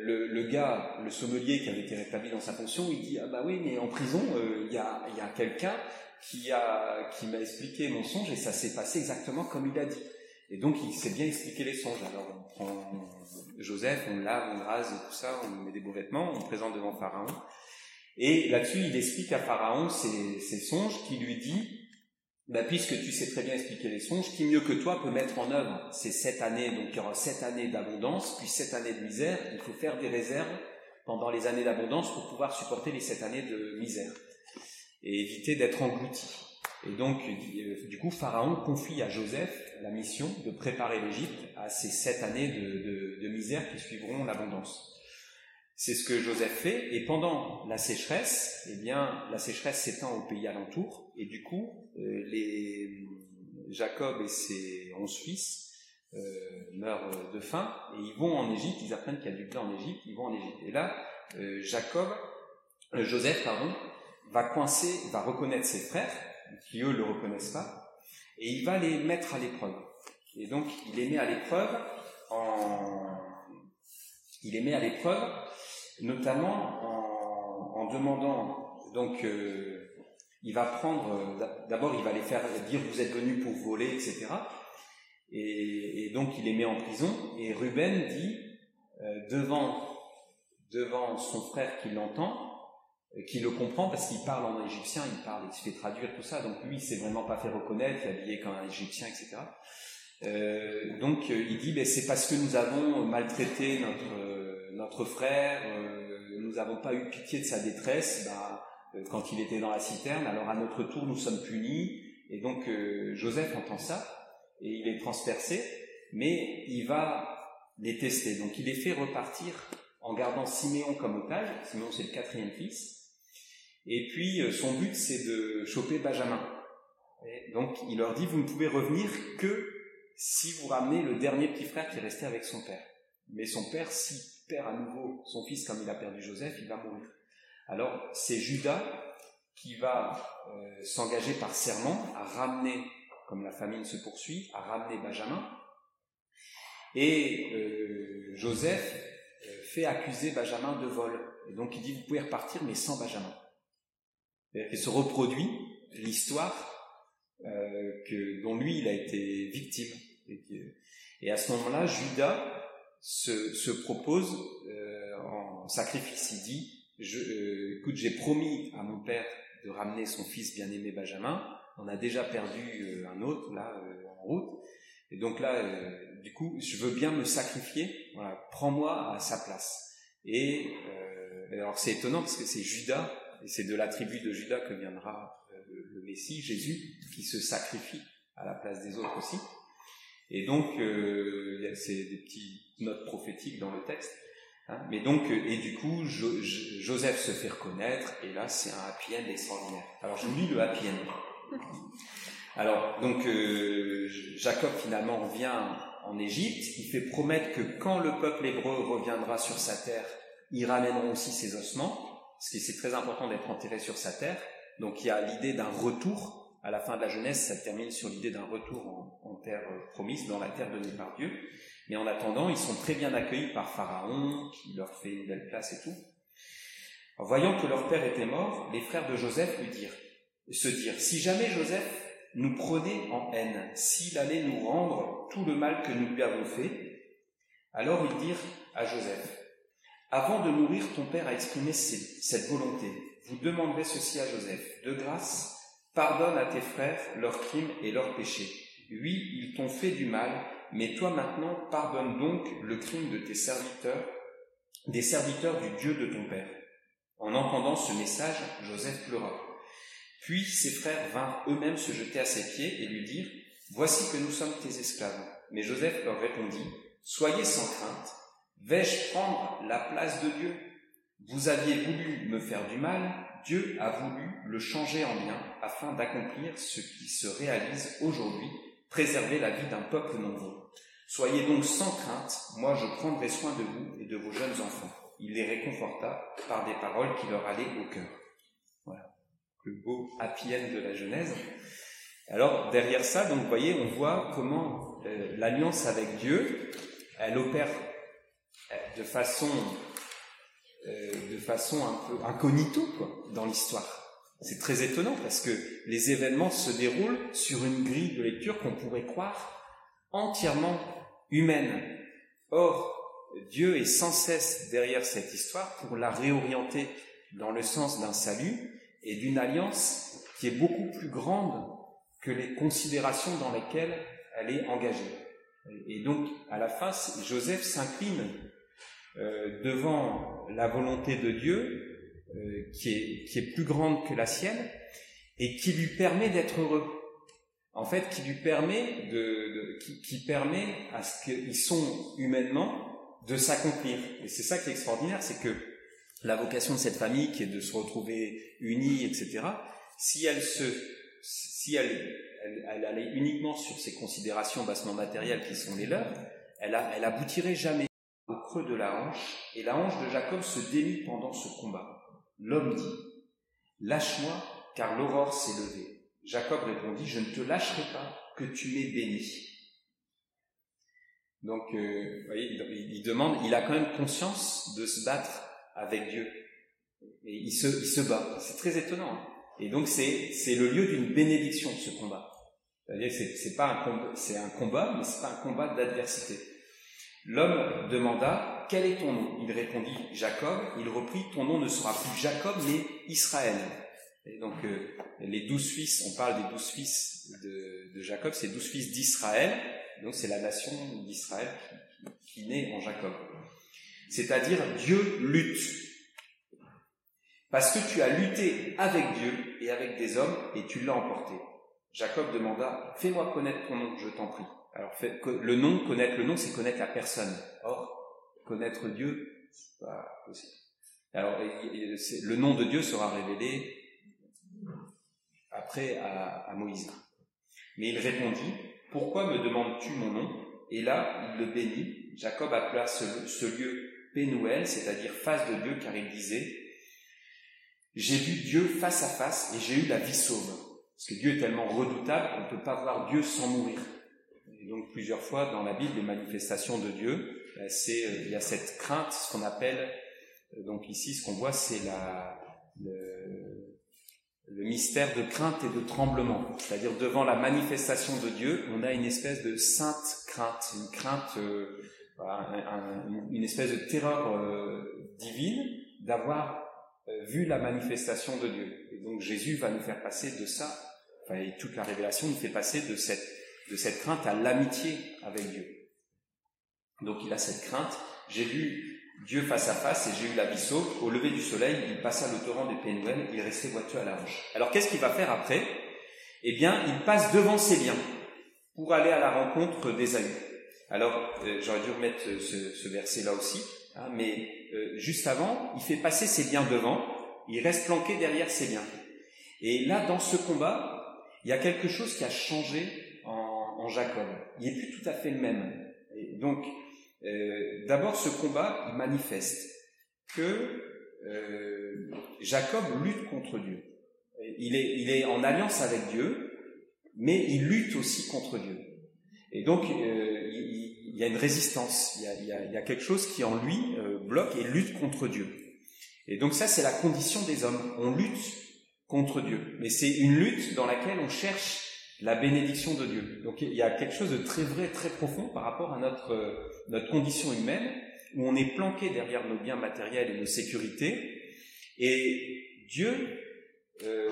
le, le, gars, le sommelier qui avait été rétabli dans sa fonction, il dit ah bah oui, mais en prison, il y a, y a quelqu'un qui a, qui m'a expliqué mon songe et ça s'est passé exactement comme il a dit. Et donc il s'est bien expliqué les songes. Alors on prend Joseph, on lave, on rase tout ça, on met des beaux vêtements, on présente devant Pharaon. Et là-dessus, il explique à Pharaon ses songes, qui lui dit, bah, puisque tu sais très bien expliquer les songes, qui mieux que toi peut mettre en œuvre ces sept années, donc il y aura sept années d'abondance, puis sept années de misère, il faut faire des réserves pendant les années d'abondance pour pouvoir supporter les sept années de misère et éviter d'être englouti. Et donc, euh, du coup, Pharaon confie à Joseph la mission de préparer l'Égypte à ces sept années de, de, misère qui suivront l'abondance. C'est ce que Joseph fait, et pendant la sécheresse, eh bien, la sécheresse s'étend au pays alentour, et du coup, euh, les Jacob et ses onze fils euh, meurent de faim, et ils vont en Égypte, ils apprennent qu'il y a du blé en Égypte, ils vont en Égypte. Et là, Jacob euh, Joseph, pardon, va coincer, va reconnaître ses frères, qui eux le reconnaissent pas, et il va les mettre à l'épreuve. Et donc, il les met à l'épreuve en, il les met à l'épreuve, notamment en, demandant, donc, euh, il va prendre, d'abord, il va les faire dire vous êtes venus pour voler, etc. Et, donc, il les met en prison. Et Ruben dit euh, devant, devant son frère qui l'entend, euh, qui le comprend parce qu'il parle en égyptien, il parle, il se fait traduire tout ça. Donc lui, il s'est vraiment pas fait reconnaître, il est habillé comme un égyptien, etc. Euh, donc euh, il dit, ben, c'est parce que nous avons maltraité notre euh, notre frère, euh, nous n'avons pas eu pitié de sa détresse ben, quand il était dans la citerne. Alors à notre tour, nous sommes punis. Et donc Joseph entend ça et il est transpercé, mais il va les tester. Donc il les fait repartir en gardant Siméon comme otage. Siméon c'est le quatrième fils. Et puis son but c'est de choper Benjamin. Donc il leur dit vous ne pouvez revenir que si vous ramenez le dernier petit frère qui est resté avec son père. Mais son père, s'il perd à nouveau son fils comme il a perdu Joseph, il va mourir. Alors c'est Judas qui va euh, s'engager par serment à ramener, comme la famine se poursuit, à ramener Benjamin. Et euh, Joseph euh, fait accuser Benjamin de vol. Et donc il dit, vous pouvez repartir, mais sans Benjamin. Et se reproduit l'histoire dont lui, il a été victime. Et, à ce moment-là, Judas se, se propose euh, en sacrifice. Il dit, je, euh, écoute, j'ai promis à mon père de ramener son fils bien-aimé Benjamin. On a déjà perdu euh, un autre là euh, en route. Et donc là, euh, du coup, je veux bien me sacrifier. Voilà, prends-moi à sa place. Et alors c'est étonnant parce que c'est Judas et c'est de la tribu de Judas que viendra le Messie, Jésus, qui se sacrifie à la place des autres aussi. Et donc, euh, c'est des petites notes prophétiques dans le texte. Hein. Mais donc, euh, et du coup, jo, Joseph se fait reconnaître, et là, c'est un happy end extraordinaire. Alors, je lis le happy end. Alors, donc, euh, Jacob finalement revient en Égypte. Il fait promettre que quand le peuple hébreu reviendra sur sa terre, ils ramèneront aussi ses ossements, parce que c'est très important d'être enterré sur sa terre. Donc, il y a l'idée d'un retour à la fin de la Genèse, ça termine sur l'idée d'un retour en, en, terre promise, dans la terre donnée par Dieu. Mais en attendant, ils sont très bien accueillis par Pharaon, qui leur fait une belle place et tout. En voyant que leur père était mort, les frères de Joseph se dirent, si jamais Joseph nous prenait en haine, s'il allait nous rendre tout le mal que nous lui avons fait, alors ils dirent à Joseph, avant de mourir, ton père a exprimé cette volonté. Vous demanderez ceci à Joseph, de grâce, Pardonne à tes frères leurs crimes et leurs péchés. Oui, ils t'ont fait du mal, mais toi maintenant pardonne donc le crime de tes serviteurs, des serviteurs du Dieu de ton Père. En entendant ce message, Joseph pleura. Puis ses frères vinrent eux-mêmes se jeter à ses pieds et lui dirent, Voici que nous sommes tes esclaves. Mais Joseph leur répondit, Soyez sans crainte, vais-je prendre la place de Dieu? Vous aviez voulu me faire du mal, Dieu a voulu le changer en bien afin d'accomplir ce qui se réalise aujourd'hui, préserver la vie d'un peuple nombreux. Soyez donc sans crainte, moi je prendrai soin de vous et de vos jeunes enfants. Il les réconforta par des paroles qui leur allaient au cœur. Voilà, le beau happy de la Genèse. Alors derrière ça, donc voyez, on voit comment euh, l'alliance avec Dieu, elle opère euh, de façon euh, de façon un peu incognito quoi, dans l'histoire. C'est très étonnant parce que les événements se déroulent sur une grille de lecture qu'on pourrait croire entièrement humaine. Or, Dieu est sans cesse derrière cette histoire pour la réorienter dans le sens d'un salut et d'une alliance qui est beaucoup plus grande que les considérations dans lesquelles elle est engagée. Et donc, à la fin, Joseph s'incline euh, devant la volonté de Dieu, qui, est, qui est plus grande que la sienne, et qui lui permet d'être heureux. En fait, qui lui permet de, qui, qui, permet à ce qu'ils sont humainement de s'accomplir. Et c'est ça qui est extraordinaire, c'est que la vocation de cette famille, qui est de se retrouver unie, etc., si elle se, si elle, elle, allait uniquement sur ces considérations bassement matérielles qui sont les leurs, elle, a, elle aboutirait jamais au creux de la hanche, et la hanche de Jacob se démit pendant ce combat. L'homme dit, Lâche-moi, car l'aurore s'est levée. Jacob répondit, Je ne te lâcherai pas, que tu m'aies béni. Donc, euh, vous voyez, il, demande, il a quand même conscience de se battre avec Dieu. Et il se, il se bat. C'est très étonnant. Et donc, c'est, le lieu d'une bénédiction, ce combat. C'est-à-dire, c'est, un combat, c'est un combat, mais c'est pas un combat d'adversité. L'homme demanda, quel est ton nom? Il répondit, Jacob. Il reprit, ton nom ne sera plus Jacob, mais Israël. Donc, euh, les douze fils, on parle des douze fils de, Jacob, c'est douze fils d'Israël. Donc, c'est la nation d'Israël qui, qui naît en Jacob. C'est-à-dire, Dieu lutte. Parce que tu as lutté avec Dieu et avec des hommes et tu l'as emporté. Jacob demanda, fais-moi connaître ton nom, je t'en prie. Alors, le nom, connaître le nom, c'est connaître la personne. Or, connaître Dieu, c'est pas possible. Alors, le nom de Dieu sera révélé après à, Moïse. Mais il répondit, pourquoi me demandes-tu mon nom? Et là, il le bénit. Jacob appela ce, lieu Pénouel, c'est-à-dire face de Dieu, car il disait, j'ai vu Dieu face à face et j'ai eu la vie sauve. Parce que Dieu est tellement redoutable qu'on ne peut pas voir Dieu sans mourir. Et donc plusieurs fois dans la Bible, les manifestations de Dieu, c'est euh, il y a cette crainte, ce qu'on appelle euh, donc ici, ce qu'on voit, c'est le, mystère de crainte et de tremblement. C'est-à-dire devant la manifestation de Dieu, on a une espèce de sainte crainte, une crainte, euh, un, une espèce de terreur divine d'avoir vu la manifestation de Dieu. Et donc Jésus va nous faire passer de ça, enfin, et toute la révélation nous fait passer de cette crainte à l'amitié avec Dieu. Donc il a cette crainte. J'ai vu Dieu face à face et j'ai eu la. Au lever du soleil, il passa le torrent de Pénuel, il restait boiteux à la hanche. Alors qu'est-ce qu'il va faire après? Eh bien, il passe devant ses biens pour aller à la rencontre d'Ésaü. Alors, euh, j'aurais dû remettre ce, ce verset là aussi, hein, mais euh, juste avant, il fait passer ses biens devant, il reste planqué derrière ses biens. Et là, dans ce combat, il y a quelque chose qui a changé en Jacob. Il n'est plus tout à fait le même. Donc, euh, d'abord, ce combat, manifeste que euh, Jacob lutte contre Dieu. Il est, en alliance avec Dieu, mais il lutte aussi contre Dieu. Et donc, euh, il, y a une résistance, il y a, il y a, quelque chose qui en lui bloque et lutte contre Dieu. Et donc ça, c'est la condition des hommes. On lutte contre Dieu, mais c'est une lutte dans laquelle on cherche la bénédiction de Dieu. Donc il y a quelque chose de très vrai, très profond par rapport à notre, notre condition humaine, où on est planqué derrière nos biens matériels et nos sécurités, et Dieu euh,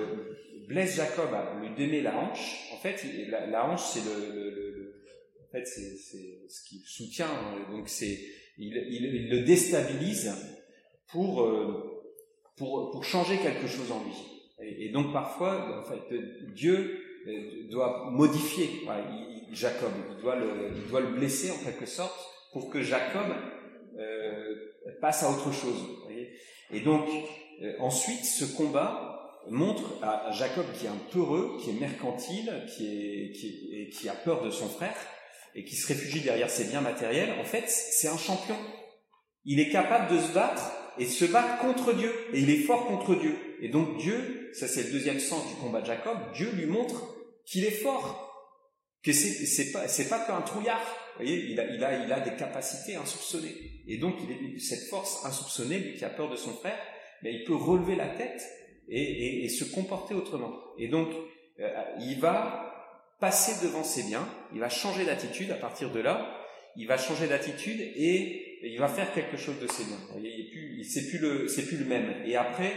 blesse Jacob à lui donner la hanche. En fait, la, hanche, c'est le, en fait, ce qui soutient. Donc c'est, il, il, il, le déstabilise pour, euh, pour pour changer quelque chose en lui. Et, et donc parfois, en fait, Dieu doit modifier Jacob, il doit, le, il doit le blesser en quelque sorte pour que Jacob euh, passe à autre chose. Et donc euh, ensuite, ce combat montre à, Jacob qui est un peureux, qui est mercantile, qui, est, qui, a peur de son frère et qui se réfugie derrière ses biens matériels. En fait, c'est un champion. Il est capable de se battre et se battre contre Dieu. Et il est fort contre Dieu. Et donc Dieu, ça c'est le deuxième sens du combat de Jacob, Dieu lui montre qu'il est fort, que c'est pas c'est pas qu'un trouillard. Vous voyez, il a il a il a des capacités insoupçonnées. Et donc il est cette force insoupçonnée, lui qui a peur de son frère, mais il peut relever la tête et, et, et se comporter autrement. Et donc euh, il va passer devant ses biens, il va changer d'attitude à partir de là. Il va changer d'attitude et il va faire quelque chose de ses biens. Il est plus, c'est plus le, c'est plus le même. Et après,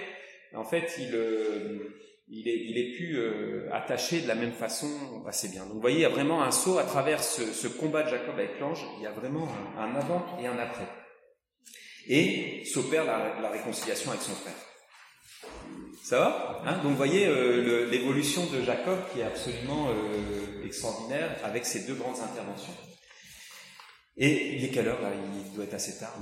en fait, il, euh, il est, il est euh, de la même façon assez bien. Donc vous voyez, il y a vraiment un saut à travers ce, combat de Jacob avec l'ange, il y a vraiment un, avant et un après. Et s'opère la, réconciliation avec son frère. Ça va? Hein? Donc vous voyez euh, l'évolution de Jacob qui est absolument extraordinaire avec ces deux grandes interventions. Et il est quelle heure Il doit être assez tard,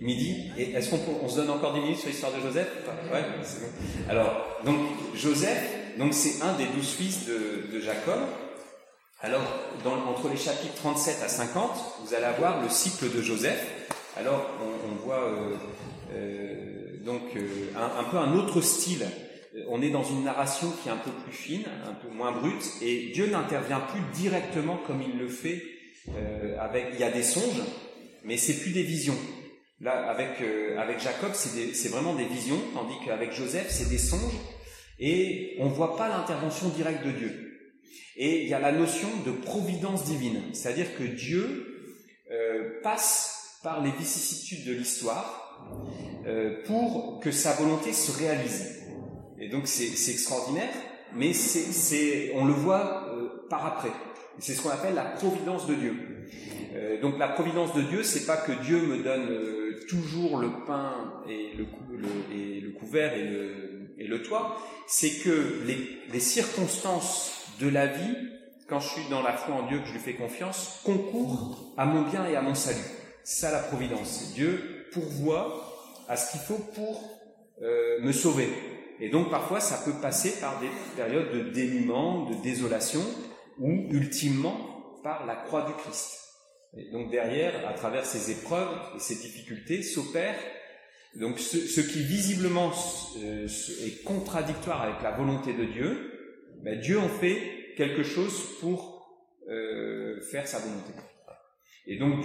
midi. Et est-ce qu'on on se donne encore 10 minutes sur l'histoire de Joseph Ouais, c'est bon. Alors, donc Joseph, donc c'est un des douze fils de, de Jacob. Alors, entre les chapitres 37 à 50, vous allez avoir le cycle de Joseph. Alors, on, voit euh, euh, donc un, un, peu un autre style. On est dans une narration qui est un peu plus fine, un peu moins brute, et Dieu n'intervient plus directement comme il le fait avec. Il y a des songes, mais c'est plus des visions. Là, avec avec Jacob, c'est vraiment des visions, tandis qu'avec Joseph, c'est des songes, et on voit pas l'intervention directe de Dieu. Et il y a la notion de providence divine, c'est-à-dire que Dieu euh, passe par les vicissitudes de l'histoire euh, pour que sa volonté se réalise. Et donc c'est extraordinaire, mais c'est on le voit euh, par après. C'est ce qu'on appelle la providence de Dieu. Euh, donc la providence de Dieu, c'est pas que Dieu me donne euh, toujours le pain et le, couvert et le, toit, c'est que les, circonstances de la vie, quand je suis dans la foi en Dieu, que je lui fais confiance, concourt à mon bien et à mon salut. C'est ça la providence. Dieu pourvoit à ce qu'il faut pour euh, me sauver. Et donc parfois ça peut passer par des périodes de dénuement, de désolation, ou ultimement par la croix du Christ. Donc derrière, à travers ces épreuves et ces difficultés, s'opère donc ce, qui visiblement euh, est contradictoire avec la volonté de Dieu, ben Dieu en fait quelque chose pour euh, faire sa volonté. Et donc,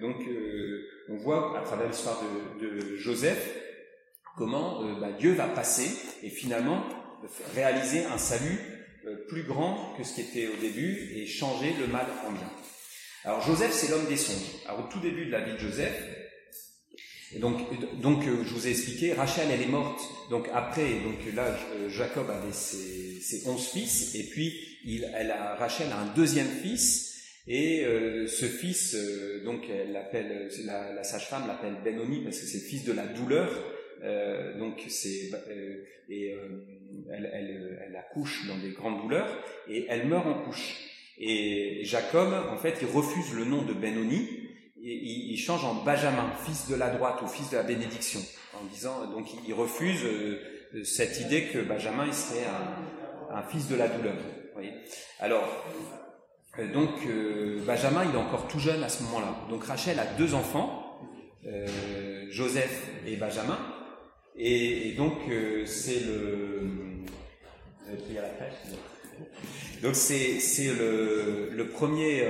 donc euh, on voit à travers l'histoire de, de, Joseph comment euh, ben Dieu va passer et finalement réaliser un salut euh, plus grand que ce qui était au début et changer le mal en bien. Alors Joseph, c'est l'homme des songes. Au tout début de la vie de Joseph, donc, donc euh, je vous ai expliqué, Rachel, elle est morte. Donc après, donc là, euh, Jacob avait ses, ses onze fils, et puis il, elle a, Rachel a un deuxième fils, et euh, ce fils, donc elle l'appelle, la, la sage-femme l'appelle Benoni parce que c'est le fils de la douleur. donc c'est et elle, elle, elle accouche dans des grandes douleurs et elle meurt en couche. Et Jacob, en fait, il refuse le nom de Benoni il, change en Benjamin, fils de la droite ou fils de la bénédiction, en disant donc il, refuse euh, cette idée que Benjamin il serait un, fils de la douleur. Alors euh, donc euh, Benjamin il est encore tout jeune à ce moment-là. Donc Rachel a deux enfants, Joseph et Benjamin, et, donc c'est le donc c'est le, premier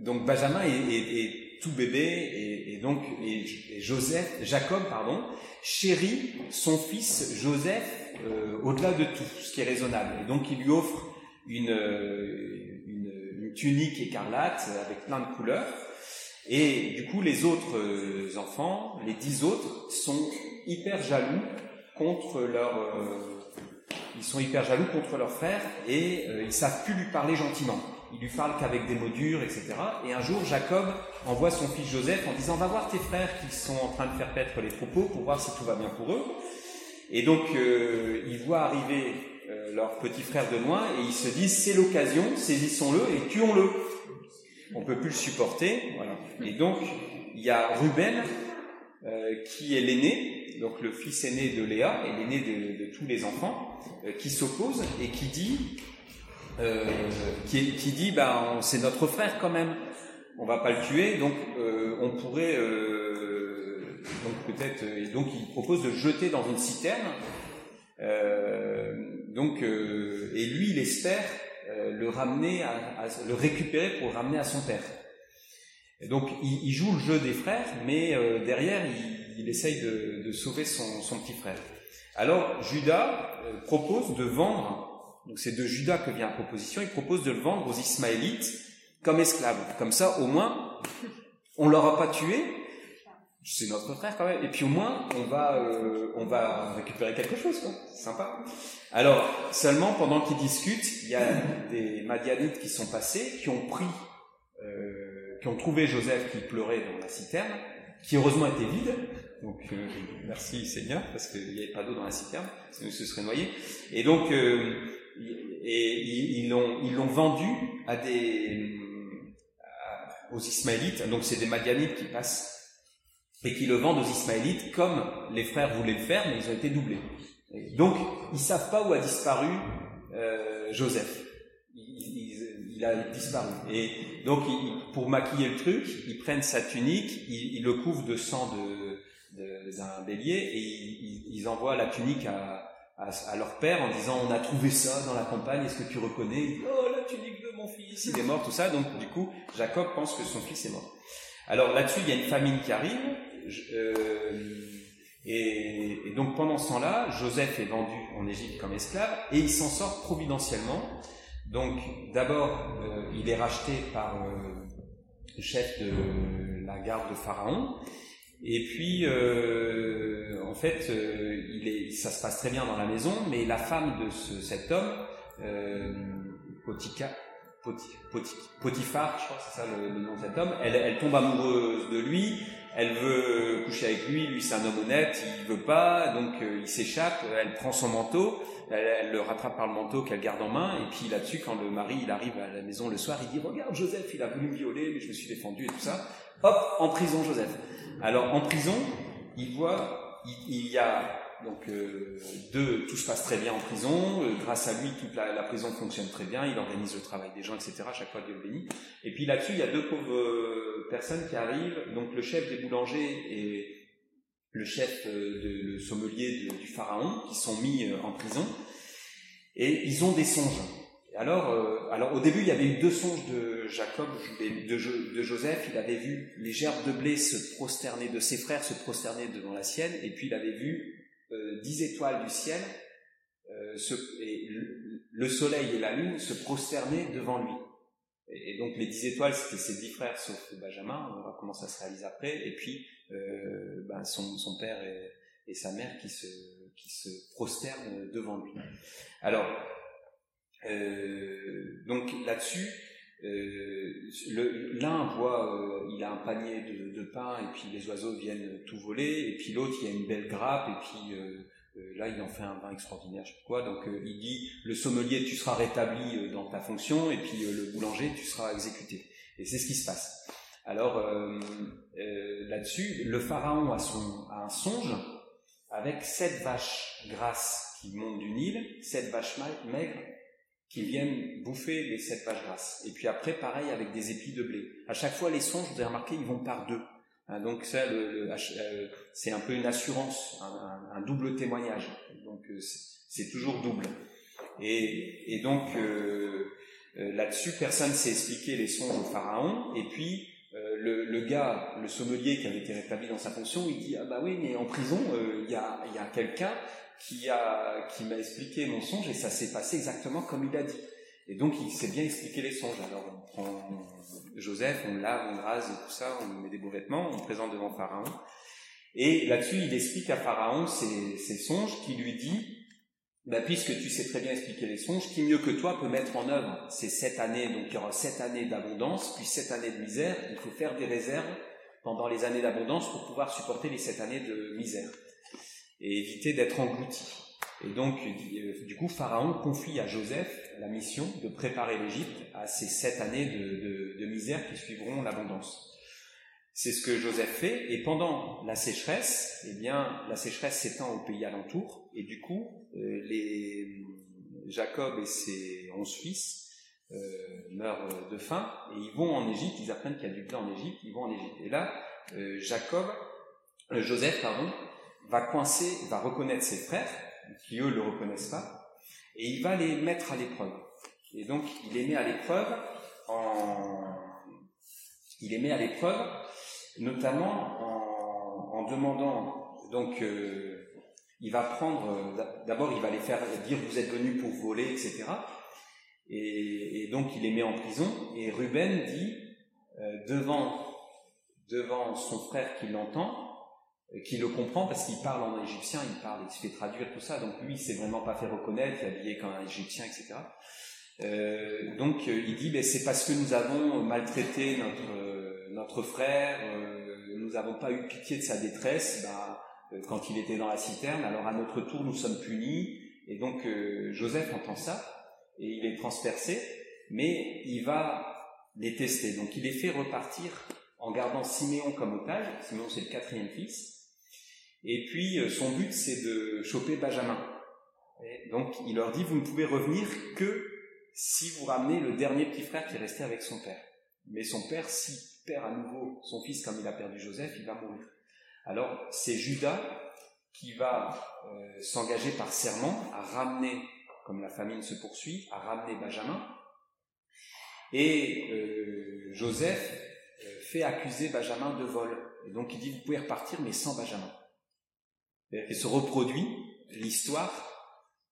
donc Benjamin est, tout bébé et, donc et, Joseph, Jacob pardon, chérit son fils Joseph euh, au-delà de tout, ce qui est raisonnable. Et donc il lui offre une, tunique écarlate avec plein de couleurs. Et du coup les autres euh, enfants, les dix autres, sont hyper jaloux contre leur euh, ils sont hyper jaloux contre leur frère et ils savent plus lui parler gentiment il lui parle qu'avec des mots durs, etc. Et un jour, Jacob envoie son fils Joseph en disant, va voir tes frères qui sont en train de faire paître les troupeaux pour voir si tout va bien pour eux. Et donc, euh, il voit arriver euh, leur petit frère de loin et ils se disent, c'est l'occasion, saisissons-le et tuons-le. On peut plus le supporter. Voilà. Et donc, il y a Ruben, euh, qui est l'aîné, donc le fils aîné de Léa et l'aîné de, tous les enfants, euh, qui s'oppose et qui dit euh, qui, dit ben c'est notre frère quand même, on va pas le tuer, donc euh, on pourrait donc peut-être donc il propose de jeter dans une citerne. donc et lui il espère le ramener à, le récupérer pour le ramener à son père. Et donc il, joue le jeu des frères, mais derrière il, il essaye de, sauver son, petit frère. Alors Judas propose de vendre donc c'est de Judas que vient la proposition, il propose de le vendre aux Ismaélites comme esclave. Comme ça, au moins, on l'aura pas tué, c'est notre frère quand même, et puis au moins, on va, euh, on va récupérer quelque chose, quoi. C'est sympa. Alors, seulement, pendant qu'ils discutent, il y a des Madianites qui sont passés, qui ont pris, euh, qui ont trouvé Joseph qui pleurait dans la citerne, qui heureusement était vide, donc euh, merci Seigneur, parce qu'il n'y avait pas d'eau dans la citerne, sinon il se serait noyé. Et donc, euh, ils l'ont ils l'ont vendu des aux Ismaélites. Donc c'est des Madianites qui passent et qui le vendent aux Ismaélites comme les frères voulaient le faire, mais ils ont été doublés. donc ils savent pas où a disparu euh, Joseph. Il, a disparu. Et donc pour maquiller le truc, ils prennent sa tunique, ils, le couvrent de sang de d'un bélier et ils, envoient la tunique à, leur père en disant on a trouvé ça dans la campagne, est-ce que tu reconnais? Oh la tunique de mon fils, il est mort, tout ça. Donc du coup, Jacob pense que son fils est mort. Alors là-dessus, il y a une famine qui arrive. Euh, et, et, donc pendant ce temps-là, Joseph est vendu en Égypte comme esclave et il s'en sort providentiellement. Donc d'abord, euh, il est racheté par euh, le chef de la garde de Pharaon. Et puis, euh, en fait, euh, il est, ça se passe très bien dans la maison, mais la femme de ce, cet homme, euh, Potica, Potifar, je crois que c'est ça le, le, nom de cet homme, elle, elle, tombe amoureuse de lui, elle veut coucher avec lui, lui c'est un homme honnête, il veut pas, donc euh, il s'échappe, elle prend son manteau, elle, elle, le rattrape par le manteau qu'elle garde en main, et puis là-dessus, quand le mari il arrive à la maison le soir, il dit regarde Joseph, il a voulu me violer, mais je me suis défendu et tout ça. Hop, en prison Joseph. Alors en prison, il voit, il, y a donc euh, deux, tout se passe très bien en prison. Euh, grâce à lui, toute la, prison fonctionne très bien. Il organise le travail des gens, etc. chaque fois Dieu le bénit. Et puis là-dessus, il y a deux pauvres euh, personnes qui arrivent. Donc le chef des boulangers et le chef de, sommelier du pharaon qui sont mis en prison. Et ils ont des songes. Alors, euh, alors au début, il y avait eu deux songes de Jacob, de, de, Joseph. Il avait vu les gerbes de blé se prosterner, de ses frères se prosterner devant la sienne, et puis il avait vu euh, dix étoiles du ciel, euh, se, et le, le, soleil et la lune se prosterner devant lui. Et, donc les dix étoiles, c'était ses dix frères, sauf Benjamin. On verra comment ça se réalise après. Et puis euh, ben son, son, père et, et, sa mère qui se, qui se prosternent devant lui. Alors donc là-dessus, euh, l'un voit, euh, il a un panier de, pain et puis les oiseaux viennent tout voler, et puis l'autre il y a une belle grappe et puis euh, là il en fait un vin extraordinaire, je sais pas quoi. Donc il dit le sommelier tu seras rétabli dans ta fonction et puis le boulanger tu seras exécuté. Et c'est ce qui se passe. Alors là-dessus, le pharaon a, son, a un songe avec sept vaches grasses qui montent du Nil, sept vaches maigres qui viennent bouffer les sept vaches grasses. Et puis après, pareil avec des épis de blé. À chaque fois, les songes, vous avez remarqué, ils vont par deux. Hein, donc ça, euh, c'est un peu une assurance, un, double témoignage. Donc euh, c'est toujours double. Et, donc euh, là-dessus, personne s'est expliqué les songes au pharaon. Et puis le, gars, le sommelier qui avait été rétabli dans sa fonction, il dit ah bah oui, mais en prison, il y a quelqu'un qui a qui m'a expliqué mon songe et ça s'est passé exactement comme il a dit. Et donc il s'est bien expliqué les songes. Alors on prend Joseph, on lave, on rase et tout ça, on met des beaux vêtements, on présente devant Pharaon. Et là-dessus, il explique à Pharaon ses, ses songes, qui lui dit, bah, puisque tu sais très bien expliquer les songes, qui mieux que toi peut mettre en œuvre ces sept années, donc il y aura sept années d'abondance, puis sept années de misère, il faut faire des réserves pendant les années d'abondance pour pouvoir supporter les sept années de misère et éviter d'être englouti. Et donc, euh, du coup, Pharaon confie à Joseph la mission de préparer l'Égypte à ces sept années de, misère qui suivront l'abondance. C'est ce que Joseph fait, et pendant la sécheresse, eh bien, la sécheresse s'étend au pays alentour, et du coup, euh, les Jacob et ses onze fils euh, meurent de faim, et ils vont en Égypte, ils apprennent qu'il y a du blé en Égypte, ils vont en Égypte. Et là, euh, Jacob, euh, Joseph, pardon, va coincer, va reconnaître ses frères, qui eux le reconnaissent pas, et il va les mettre à l'épreuve. Et donc, il les met à l'épreuve il les met à l'épreuve, notamment en, demandant, donc, euh, il va prendre, d'abord, il va les faire dire vous êtes venus pour voler, etc. Et, et, donc, il les met en prison, et Ruben dit, euh, devant, devant son frère qui l'entend, qui le comprend parce qu'il parle en égyptien, il parle, il se fait traduire tout ça, donc lui il s'est vraiment pas fait reconnaître, il est habillé comme un égyptien, etc. Euh, donc euh, il dit, ben, c'est parce que nous avons maltraité notre, euh, notre frère, nous n'avons pas eu pitié de sa détresse ben, quand il était dans la citerne, alors à notre tour nous sommes punis, et donc Joseph entend ça, et il est transpercé, mais il va les tester, donc il les fait repartir en gardant Siméon comme otage, Siméon c'est le quatrième fils, et puis, euh, son but, c'est de choper Benjamin. Donc, il leur dit, vous ne pouvez revenir que si vous ramenez le dernier petit frère qui est resté avec son père. Mais son père, s'il perd à nouveau son fils comme il a perdu Joseph, il va mourir. Alors c'est Judas qui va euh, s'engager par serment à ramener, comme la famine se poursuit, à ramener Benjamin. Et euh, Joseph euh, fait accuser Benjamin de vol. Et donc il dit, vous pouvez repartir, mais sans Benjamin. Il se reproduit l'histoire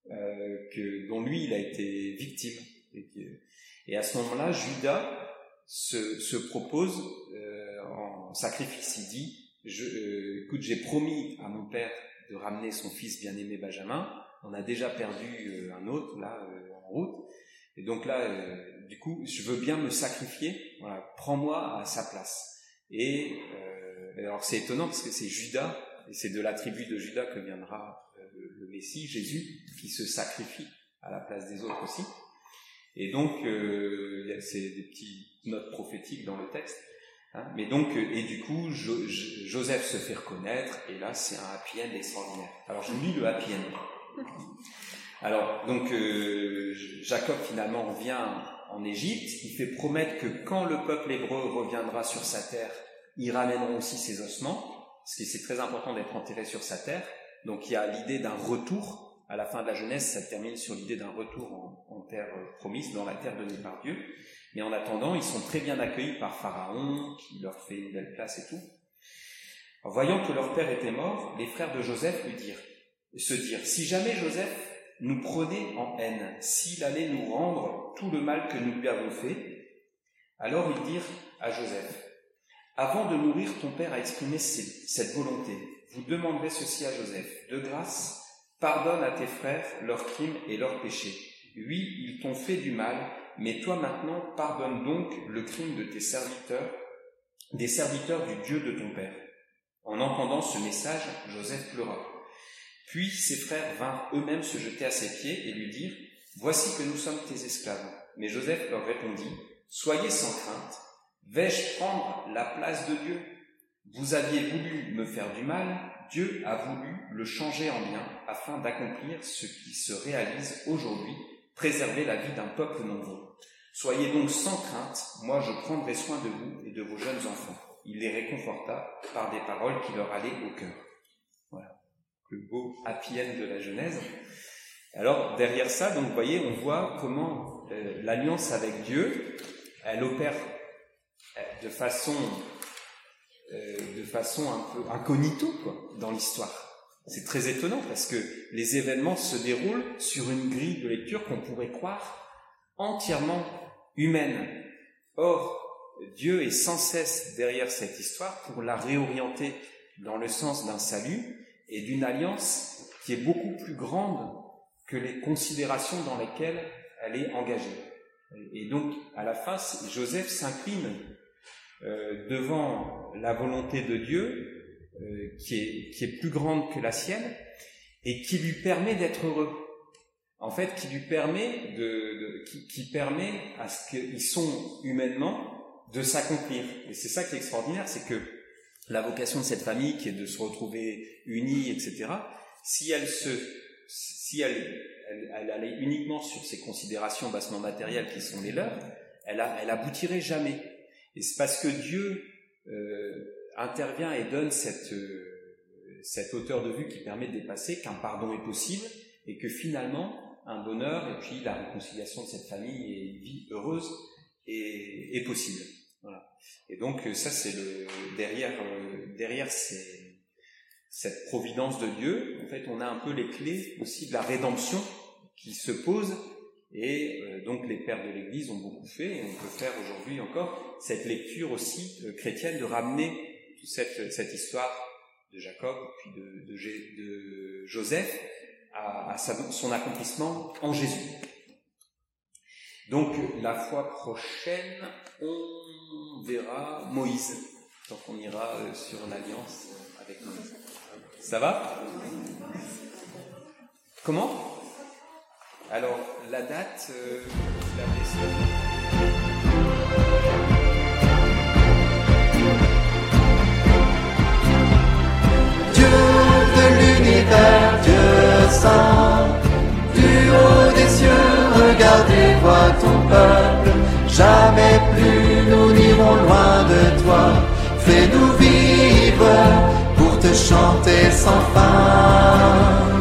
que, dont lui, il a été victime. Et, à ce moment-là, Judas se, se propose en sacrifice. Il dit, je, écoute, j'ai promis à mon père de ramener son fils bien-aimé Benjamin. On a déjà perdu euh, un autre là euh, en route. Et donc là, euh, du coup, je veux bien me sacrifier. Voilà, prends-moi à sa place. Et alors c'est étonnant parce que c'est Judas c'est de la tribu de Judas que viendra le, Messie, Jésus, qui se sacrifie à la place des autres aussi. Et donc, c'est des petites notes prophétiques dans le texte. Hein, mais donc, euh, et du coup, Joseph se fait reconnaître, et là, c'est un happy end extraordinaire. Alors, je lis le happy end. Alors, donc, euh, Jacob finalement revient en Égypte. Il fait promettre que quand le peuple hébreu reviendra sur sa terre, ils ramèneront aussi ses ossements, parce que c'est très important d'être enterré sur sa terre. Donc, il y a l'idée d'un retour. À la fin de la Genèse, ça termine sur l'idée d'un retour en, terre promise, dans la terre donnée par Dieu. Mais en attendant, ils sont très bien accueillis par Pharaon, qui leur fait une belle place et tout. En voyant que leur père était mort, les frères de Joseph se dirent, si jamais Joseph nous prenait en haine, s'il allait nous rendre tout le mal que nous lui avons fait, alors ils dirent à Joseph, avant de mourir, ton père a exprimé cette volonté. Vous demanderez ceci à Joseph. De grâce, pardonne à tes frères leurs crimes et leurs péchés. Oui, ils t'ont fait du mal, mais toi maintenant, pardonne donc le crime de tes serviteurs, des serviteurs du Dieu de ton Père. En entendant ce message, Joseph pleura. Puis ses frères vinrent eux-mêmes se jeter à ses pieds et lui dirent, Voici que nous sommes tes esclaves. Mais Joseph leur répondit, Soyez sans crainte, vais-je prendre la place de Dieu? Vous aviez voulu me faire du mal, Dieu a voulu le changer en bien afin d'accomplir ce qui se réalise aujourd'hui préserver la vie d'un peuple nombreux. Soyez donc sans crainte, moi je prendrai soin de vous et de vos jeunes enfants. Il les réconforta par des paroles qui leur allaient au cœur. Voilà. Le beau happy de la Genèse. Alors, derrière ça, donc, vous voyez, on voit comment euh, l'alliance avec Dieu, elle opère de façon, euh, de façon un peu incognito, quoi, dans l'histoire. C'est très étonnant parce que les événements se déroulent sur une grille de lecture qu'on pourrait croire entièrement humaine. Or, Dieu est sans cesse derrière cette histoire pour la réorienter dans le sens d'un salut et d'une alliance qui est beaucoup plus grande que les considérations dans lesquelles elle est engagée. Et donc, à la fin, Joseph s'incline euh, devant la volonté de Dieu euh, qui, est, qui est plus grande que la sienne et qui lui permet d'être heureux. En fait, qui lui permet de, qui, qui, permet à ce qu'ils sont humainement de s'accomplir. Et c'est ça qui est extraordinaire, c'est que la vocation de cette famille, qui est de se retrouver unie, etc. Si elle se, si elle, elle, elle allait uniquement sur ces considérations bassement matérielles qui sont les leurs, elle, a, elle aboutirait jamais. Et c'est parce que Dieu euh, intervient et donne cette, euh, cette hauteur de vue qui permet de dépasser qu'un pardon est possible et que finalement un bonheur et puis la réconciliation de cette famille et une vie heureuse est, est possible. Voilà. Et donc ça c'est le derrière euh, derrière ces, cette providence de Dieu, en fait on a un peu les clés aussi de la rédemption qui se pose et euh, donc les pères de l'Église ont beaucoup fait et on peut faire aujourd'hui encore cette lecture aussi chrétienne de ramener cette, cette histoire de Jacob puis de, de, Joseph à, à son accomplissement en Jésus. Donc la fois prochaine, on verra Moïse, donc on ira euh, sur l'alliance avec Moïse. Ça va? Comment? Alors la date, euh, la Dieu saint. Du haut des cieux, regardez, vois ton peuple. Jamais plus nous n'irons loin de toi. Fais-nous vivre pour te de chanter sans fin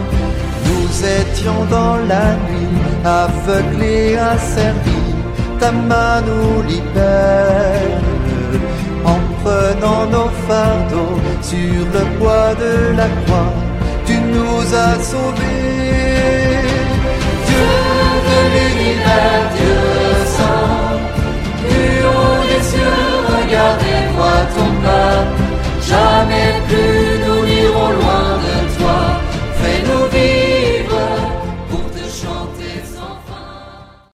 étions dans la nuit, aveuglés, asservis, ta main nous libère. En prenant nos fardeaux sur le poids de la croix, tu nous as sauvés. Dieu de l'univers, Dieu saint, du haut des cieux, regarde et ton pas, jamais plus.